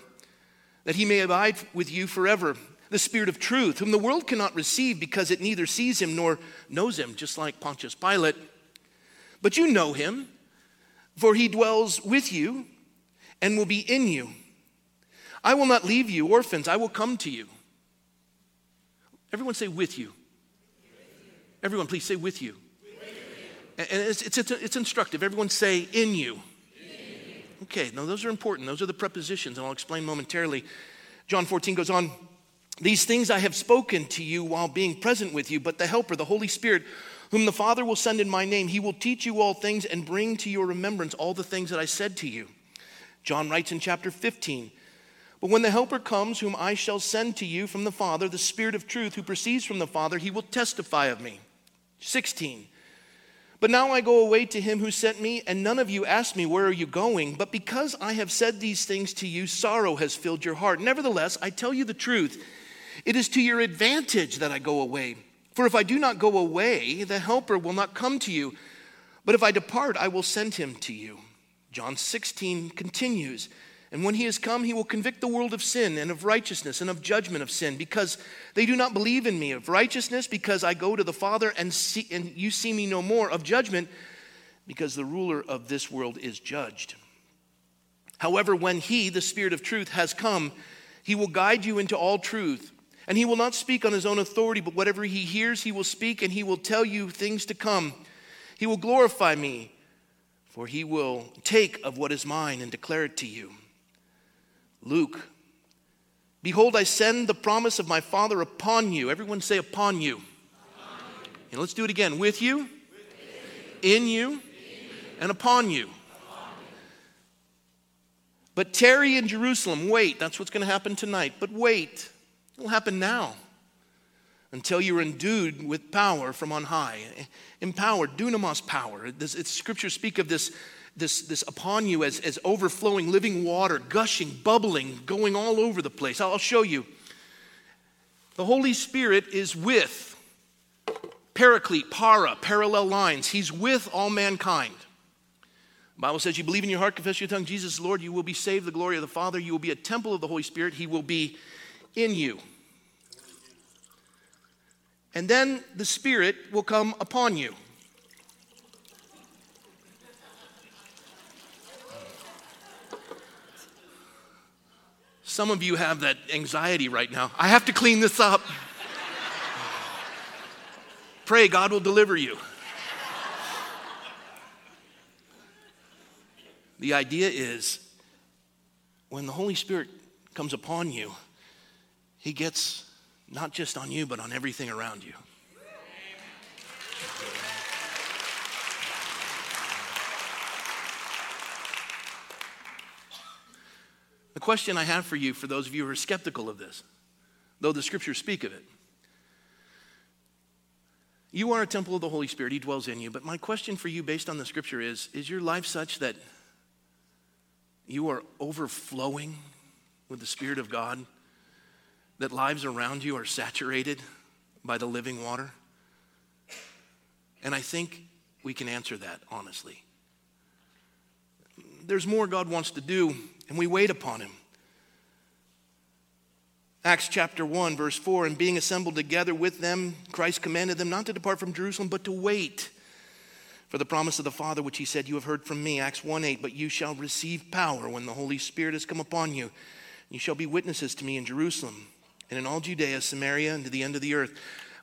that he may abide with you forever. The Spirit of truth, whom the world cannot receive because it neither sees him nor knows him, just like Pontius Pilate. But you know him, for he dwells with you and will be in you. I will not leave you orphans, I will come to you. Everyone say with you. Everyone, please say with you. And it's, it's, it's, instructive. Everyone say in you. Okay, now those are important. Those are the prepositions, and I'll explain momentarily. John 14 goes on These things I have spoken to you while being present with you, but the Helper, the Holy Spirit, whom the Father will send in my name, he will teach you all things and bring to your remembrance all the things that I said to you. John writes in chapter 15 but when the Helper comes, whom I shall send to you from the Father, the Spirit of truth who proceeds from the Father, he will testify of me. 16. But now I go away to him who sent me, and none of you ask me, Where are you going? But because I have said these things to you, sorrow has filled your heart. Nevertheless, I tell you the truth. It is to your advantage that I go away. For if I do not go away, the Helper will not come to you. But if I depart, I will send him to you. John 16 continues. And when he has come, he will convict the world of sin and of righteousness and of judgment of sin, because they do not believe in me. Of righteousness, because I go to the Father and, see, and you see me no more. Of judgment, because the ruler of this world is judged. However, when he, the Spirit of truth, has come, he will guide you into all truth. And he will not speak on his own authority, but whatever he hears, he will speak, and he will tell you things to come. He will glorify me, for he will take of what is mine and declare it to you. Luke. Behold, I send the promise of my Father upon you. Everyone say, upon you. And let's do it again. With you, in you, and upon you. But tarry in Jerusalem. Wait. That's what's going to happen tonight. But wait. It will happen now until you're endued with power from on high. Empowered, dunamis power. This, it's, scriptures speak of this this, this upon you as, as overflowing living water, gushing, bubbling, going all over the place. I'll show you. The Holy Spirit is with paraclete, para, parallel lines. He's with all mankind. The Bible says, You believe in your heart, confess your tongue, Jesus Lord, you will be saved, the glory of the Father. You will be a temple of the Holy Spirit. He will be in you. And then the Spirit will come upon you. Some of you have that anxiety right now. I have to clean this up. Pray God will deliver you. The idea is when the Holy Spirit comes upon you, He gets not just on you, but on everything around you. Question I have for you, for those of you who are skeptical of this, though the scriptures speak of it, you are a temple of the Holy Spirit, He dwells in you. But my question for you, based on the scripture, is Is your life such that you are overflowing with the Spirit of God? That lives around you are saturated by the living water? And I think we can answer that honestly. There's more God wants to do and we wait upon him. Acts chapter 1, verse 4 And being assembled together with them, Christ commanded them not to depart from Jerusalem, but to wait for the promise of the Father, which he said, You have heard from me. Acts 1 8, But you shall receive power when the Holy Spirit has come upon you. You shall be witnesses to me in Jerusalem and in all Judea, Samaria, and to the end of the earth.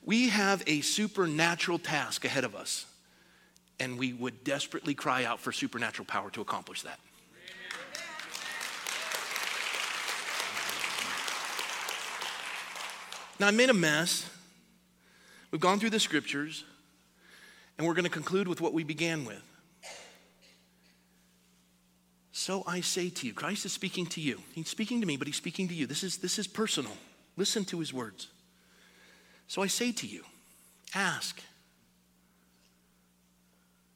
We have a supernatural task ahead of us, and we would desperately cry out for supernatural power to accomplish that. Now, I made a mess. We've gone through the scriptures, and we're going to conclude with what we began with. So I say to you, Christ is speaking to you. He's speaking to me, but he's speaking to you. This is, this is personal. Listen to his words. So I say to you, ask.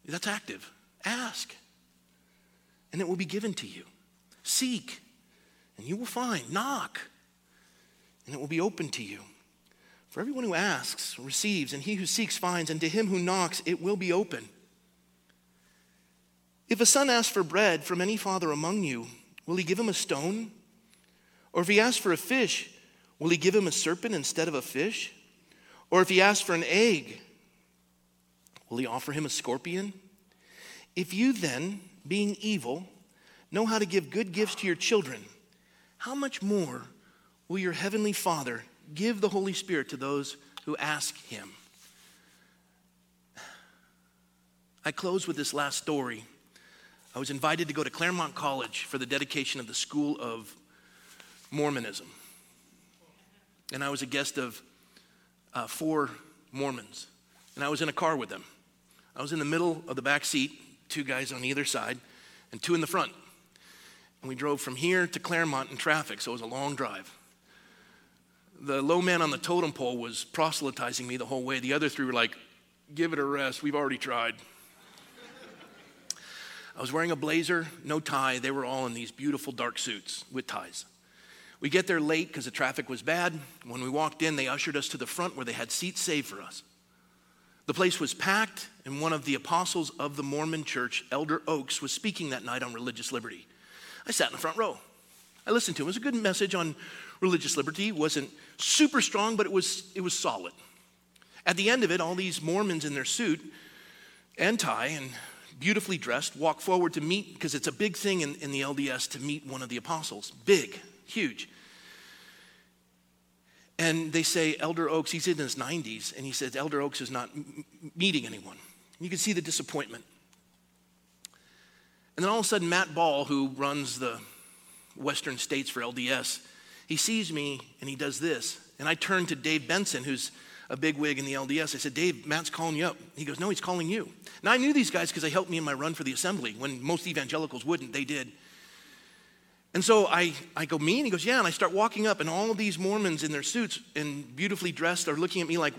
That's active. Ask, and it will be given to you. Seek, and you will find. Knock, and it will be open to you. For everyone who asks receives, and he who seeks finds, and to him who knocks it will be open. If a son asks for bread from any father among you, will he give him a stone? Or if he asks for a fish, will he give him a serpent instead of a fish? Or if he asks for an egg, will he offer him a scorpion? If you then, being evil, know how to give good gifts to your children, how much more will your heavenly Father? Give the Holy Spirit to those who ask Him. I close with this last story. I was invited to go to Claremont College for the dedication of the School of Mormonism. And I was a guest of uh, four Mormons. And I was in a car with them. I was in the middle of the back seat, two guys on either side, and two in the front. And we drove from here to Claremont in traffic, so it was a long drive the low man on the totem pole was proselytizing me the whole way. The other three were like, give it a rest. We've already tried. I was wearing a blazer, no tie. They were all in these beautiful dark suits with ties. We get there late because the traffic was bad. When we walked in, they ushered us to the front where they had seats saved for us. The place was packed, and one of the apostles of the Mormon church, Elder Oaks, was speaking that night on religious liberty. I sat in the front row. I listened to him. It was a good message on religious liberty. It wasn't super strong, but it was, it was solid. At the end of it, all these Mormons in their suit and tie and beautifully dressed walk forward to meet, because it's a big thing in, in the LDS to meet one of the apostles. Big, huge. And they say, Elder Oaks, he's in his 90s, and he says, Elder Oaks is not m- meeting anyone. You can see the disappointment. And then all of a sudden, Matt Ball, who runs the Western States for LDS, he sees me and he does this. And I turn to Dave Benson, who's a big wig in the LDS. I said, Dave, Matt's calling you up. He goes, No, he's calling you. Now, I knew these guys because they helped me in my run for the assembly. When most evangelicals wouldn't, they did. And so I, I go, Me? And he goes, Yeah. And I start walking up, and all of these Mormons in their suits and beautifully dressed are looking at me like,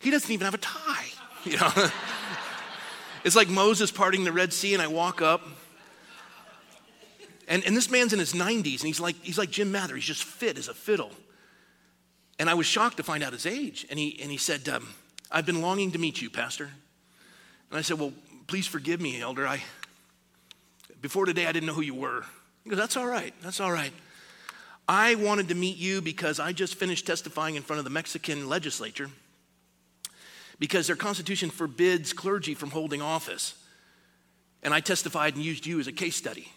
He doesn't even have a tie. [laughs] You know? [laughs] it's like Moses parting the Red Sea, and I walk up. And, and this man's in his 90s, and he's like, he's like Jim Mather. He's just fit as a fiddle. And I was shocked to find out his age. And he, and he said, um, I've been longing to meet you, Pastor. And I said, Well, please forgive me, Elder. I, before today, I didn't know who you were. He goes, That's all right. That's all right. I wanted to meet you because I just finished testifying in front of the Mexican legislature because their constitution forbids clergy from holding office. And I testified and used you as a case study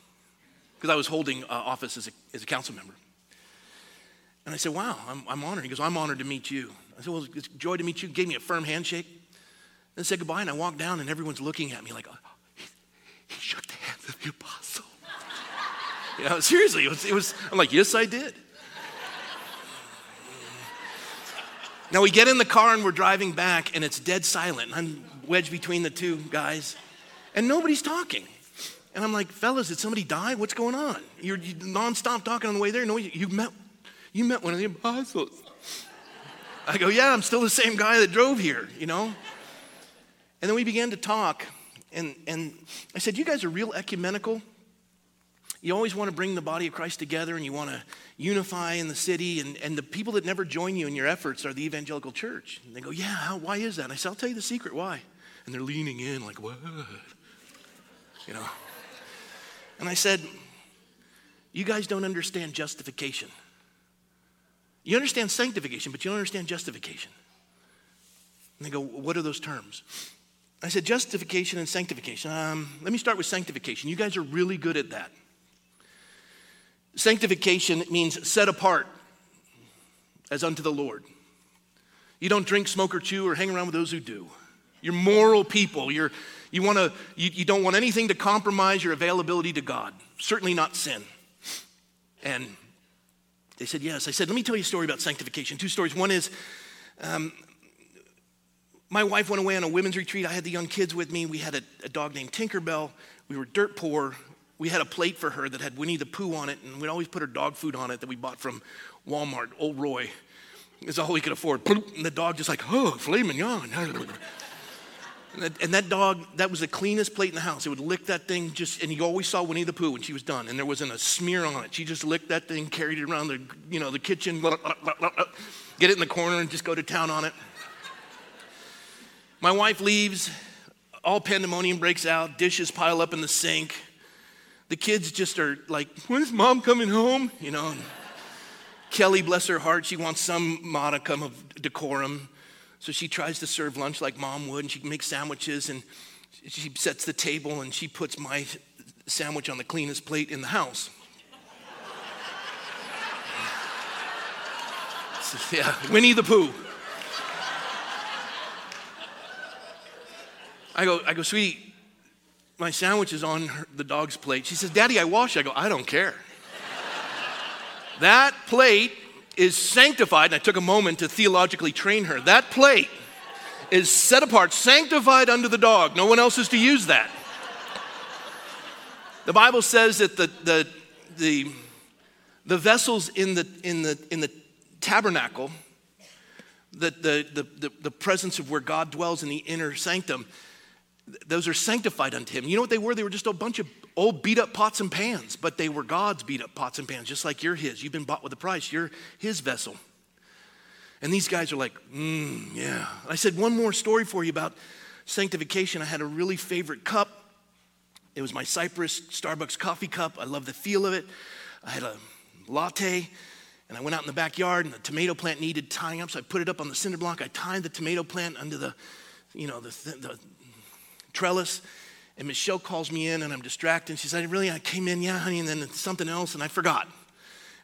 because I was holding uh, office as a, as a council member. And I said, Wow, I'm, I'm honored. He goes, I'm honored to meet you. I said, Well, it's joy to meet you. Gave me a firm handshake. Then said goodbye, and I walked down, and everyone's looking at me like, oh, he, he, shook the hands of the apostle. [laughs] you know, seriously, it was, it was, I'm like, Yes, I did. now we get in the car and we're driving back, and it's dead silent. And I'm wedged between the two guys, and nobody's talking. And I'm like, fellas, did somebody die? What's going on? You're, you nonstop talking on the way there. No, you, you met you met one of the apostles. I go, Yeah, I'm still the same guy that drove here, you know? And then we began to talk, and, and I said, You guys are real ecumenical. You always want to bring the body of Christ together and you want to unify in the city, and, and the people that never join you in your efforts are the evangelical church. And they go, Yeah, how, why is that? And I said, I'll tell you the secret why. And they're leaning in, like, What? You know? And I said, You guys don't understand justification. You understand sanctification, but you don't understand justification. And they go, What are those terms? I said, Justification and sanctification. Um, let me start with sanctification. You guys are really good at that. Sanctification means set apart as unto the Lord. You don't drink, smoke, or chew, or hang around with those who do. You're moral people. You're, you, wanna, you, you don't want anything to compromise your availability to God, certainly not sin. And they said, Yes. I said, Let me tell you a story about sanctification. Two stories. One is um, my wife went away on a women's retreat. I had the young kids with me. We had a, a, dog named Tinkerbell. We were dirt poor. We had a plate for her that had Winnie the Pooh on it, and we'd always put her dog food on it that we bought from Walmart, Old Roy. It's all we could afford. And the dog just like, oh, filet mignon. And that, and that, dog, that was the cleanest plate in the house. It would lick that thing just, and you always saw Winnie the Pooh when she was done, and there wasn't a smear on it. She just licked that thing, carried it around the, you know, the kitchen, get it in the corner, and just go to town on it. My wife leaves, all pandemonium breaks out, dishes pile up in the sink. The kids just are like, when's mom coming home? You know. Kelly, bless her heart, she wants some modicum of decorum. So she tries to serve lunch like mom would, and she makes sandwiches, and she sets the table, and she puts my sandwich on the cleanest plate in the house. so, [laughs] yeah, Winnie the Pooh. I go, I go, sweetie, my sandwich is on her, the dog's plate. She says, Daddy, I wash. I go, I don't care. that plate is sanctified, and I took a moment to theologically train her. That plate is set apart, sanctified unto the dog. No one else is to use that. The Bible says that the, the, the, the vessels in the, in, the, in the tabernacle, that the, the, the, the presence of where God dwells in the inner sanctum, those are sanctified unto him. You know what they were? They were just a bunch of old beat up pots and pans, but they were God's beat up pots and pans, just like you're his. You've been bought with a price, you're his vessel. And these guys are like, mm, yeah. I said, one more story for you about sanctification. I had a really favorite cup. It was my Cypress Starbucks coffee cup. I love the feel of it. I had a latte. And I went out in the backyard, and the tomato plant needed tying up, so I put it up on the cinder block. I tied the tomato plant under the, you know, the, the trellis. And Michelle calls me in, and I'm distracted. And she said, "Really? I came in, yeah, honey, and then something else, and I forgot."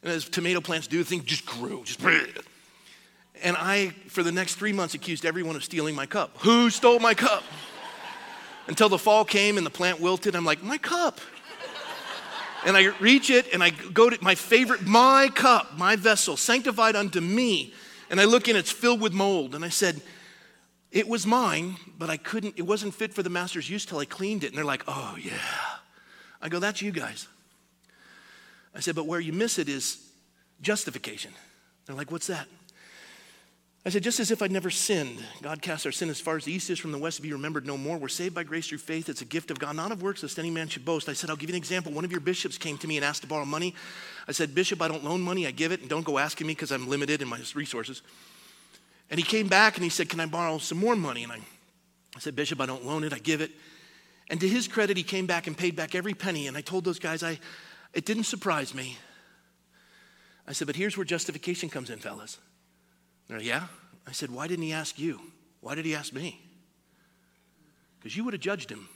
And as tomato plants do, the thing just grew, just. And I, for the next three months, accused everyone of stealing my cup. Who stole my cup? Until the fall came and the plant wilted. I'm like, my cup. And I reach it and I go to my favorite, my cup, my vessel, sanctified unto me. And I look in, it's filled with mold. And I said, it was mine, but I couldn't, it wasn't fit for the master's use till I cleaned it. And they're like, oh, yeah. I go, that's you guys. I said, but where you miss it is justification. They're like, what's that? I said, just as if I'd never sinned, God casts our sin as far as the east is from the west to be remembered no more. We're saved by grace through faith. It's a gift of God, not of works, lest any man should boast. I said, I'll give you an example. One of your bishops came to me and asked to borrow money. I said, Bishop, I don't loan money, I give it, and don't go asking me because I'm limited in my resources. And he came back and he said, Can I borrow some more money? And I, I said, Bishop, I don't loan it, I give it. And to his credit, he came back and paid back every penny. And I told those guys, I, it didn't surprise me. I said, But here's where justification comes in, fellas. They're like, Yeah? I said, Why didn't he ask you? Why did he ask me? Because you would have judged him.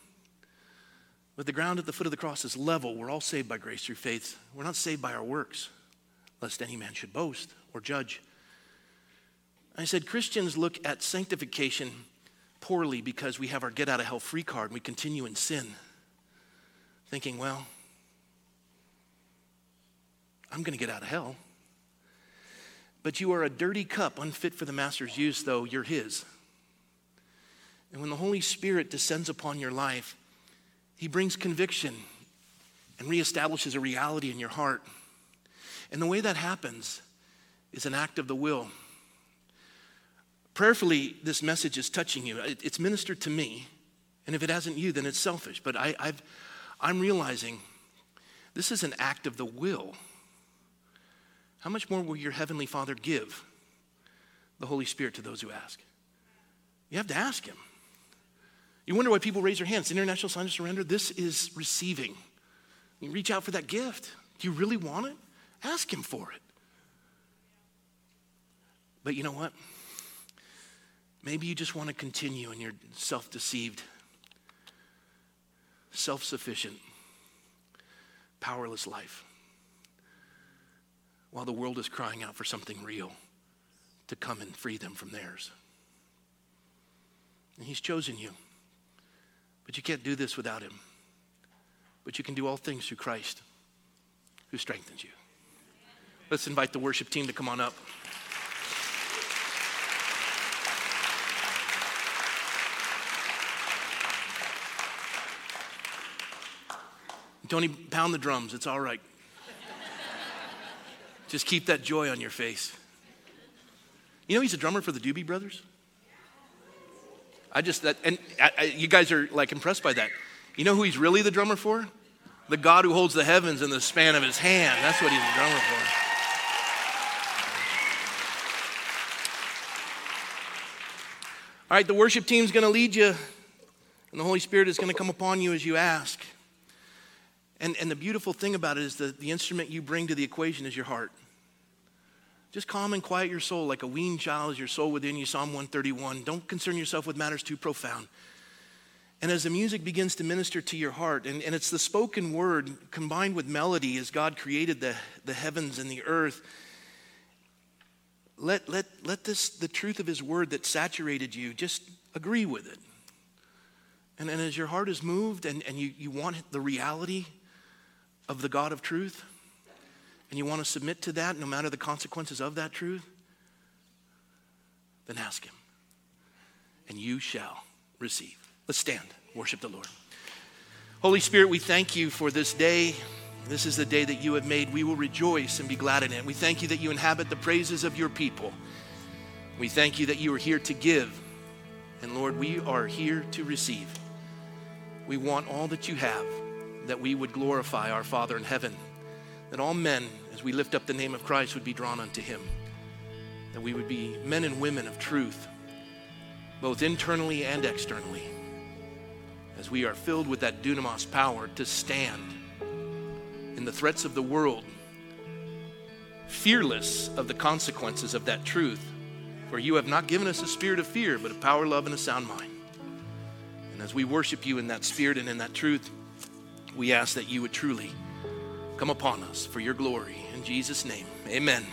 But the ground at the foot of the cross is level. We're all saved by grace through faith. We're not saved by our works, lest any man should boast or judge. I said, Christians look at sanctification poorly because we have our get out of hell free card and we continue in sin, thinking, well, I'm going to get out of hell. But you are a dirty cup, unfit for the master's use, though you're his. And when the Holy Spirit descends upon your life, he brings conviction and reestablishes a reality in your heart. And the way that happens is an act of the will. Prayerfully, this message is touching you. It's ministered to me. And if it hasn't you, then it's selfish. But I, I've, I'm realizing this is an act of the will. How much more will your Heavenly Father give the Holy Spirit to those who ask? You have to ask Him. You wonder why people raise their hands. International sign of surrender, this is receiving. You reach out for that gift. Do you really want it? Ask Him for it. But you know what? Maybe you just want to continue in your self deceived, self sufficient, powerless life while the world is crying out for something real to come and free them from theirs. And He's chosen you. But you can't do this without Him. But you can do all things through Christ who strengthens you. Let's invite the worship team to come on up. Tony, pound the drums. It's all right. Just keep that joy on your face. You know, he's a drummer for the Doobie Brothers. I just, that, and I, I, you guys are like impressed by that. You know who he's really the drummer for? The God who holds the heavens in the span of his hand. That's what he's a drummer for. All right, the worship team's going to lead you, and the Holy Spirit is going to come upon you as you ask. And, and the beautiful thing about it is that the instrument you bring to the equation is your heart. Just calm and quiet your soul like a weaned child is your soul within you, Psalm 131. Don't concern yourself with matters too profound. And as the music begins to minister to your heart, and, and it's the spoken word combined with melody as God created the, the heavens and the earth, let, let, let this, the truth of his word that saturated you, just agree with it. And, and as your heart is moved and, and you, you want the reality of the God of truth, and you want to submit to that no matter the consequences of that truth, then ask Him, and you shall receive. Let's stand, worship the Lord. Holy Spirit, we thank you for this day. This is the day that you have made. We will rejoice and be glad in it. We thank you that you inhabit the praises of your people. We thank you that you are here to give. And Lord, we are here to receive. We want all that you have, that we would glorify our Father in heaven, that all men, as we lift up the name of Christ, would be drawn unto him, that we would be men and women of truth, both internally and externally, as we are filled with that dunamis power to stand in the threats of the world, fearless of the consequences of that truth, for you have not given us a spirit of fear, but a power, love, and a sound mind. And as we worship you in that spirit and in that truth, we ask that you would truly come upon us for your glory. In Jesus' name, amen.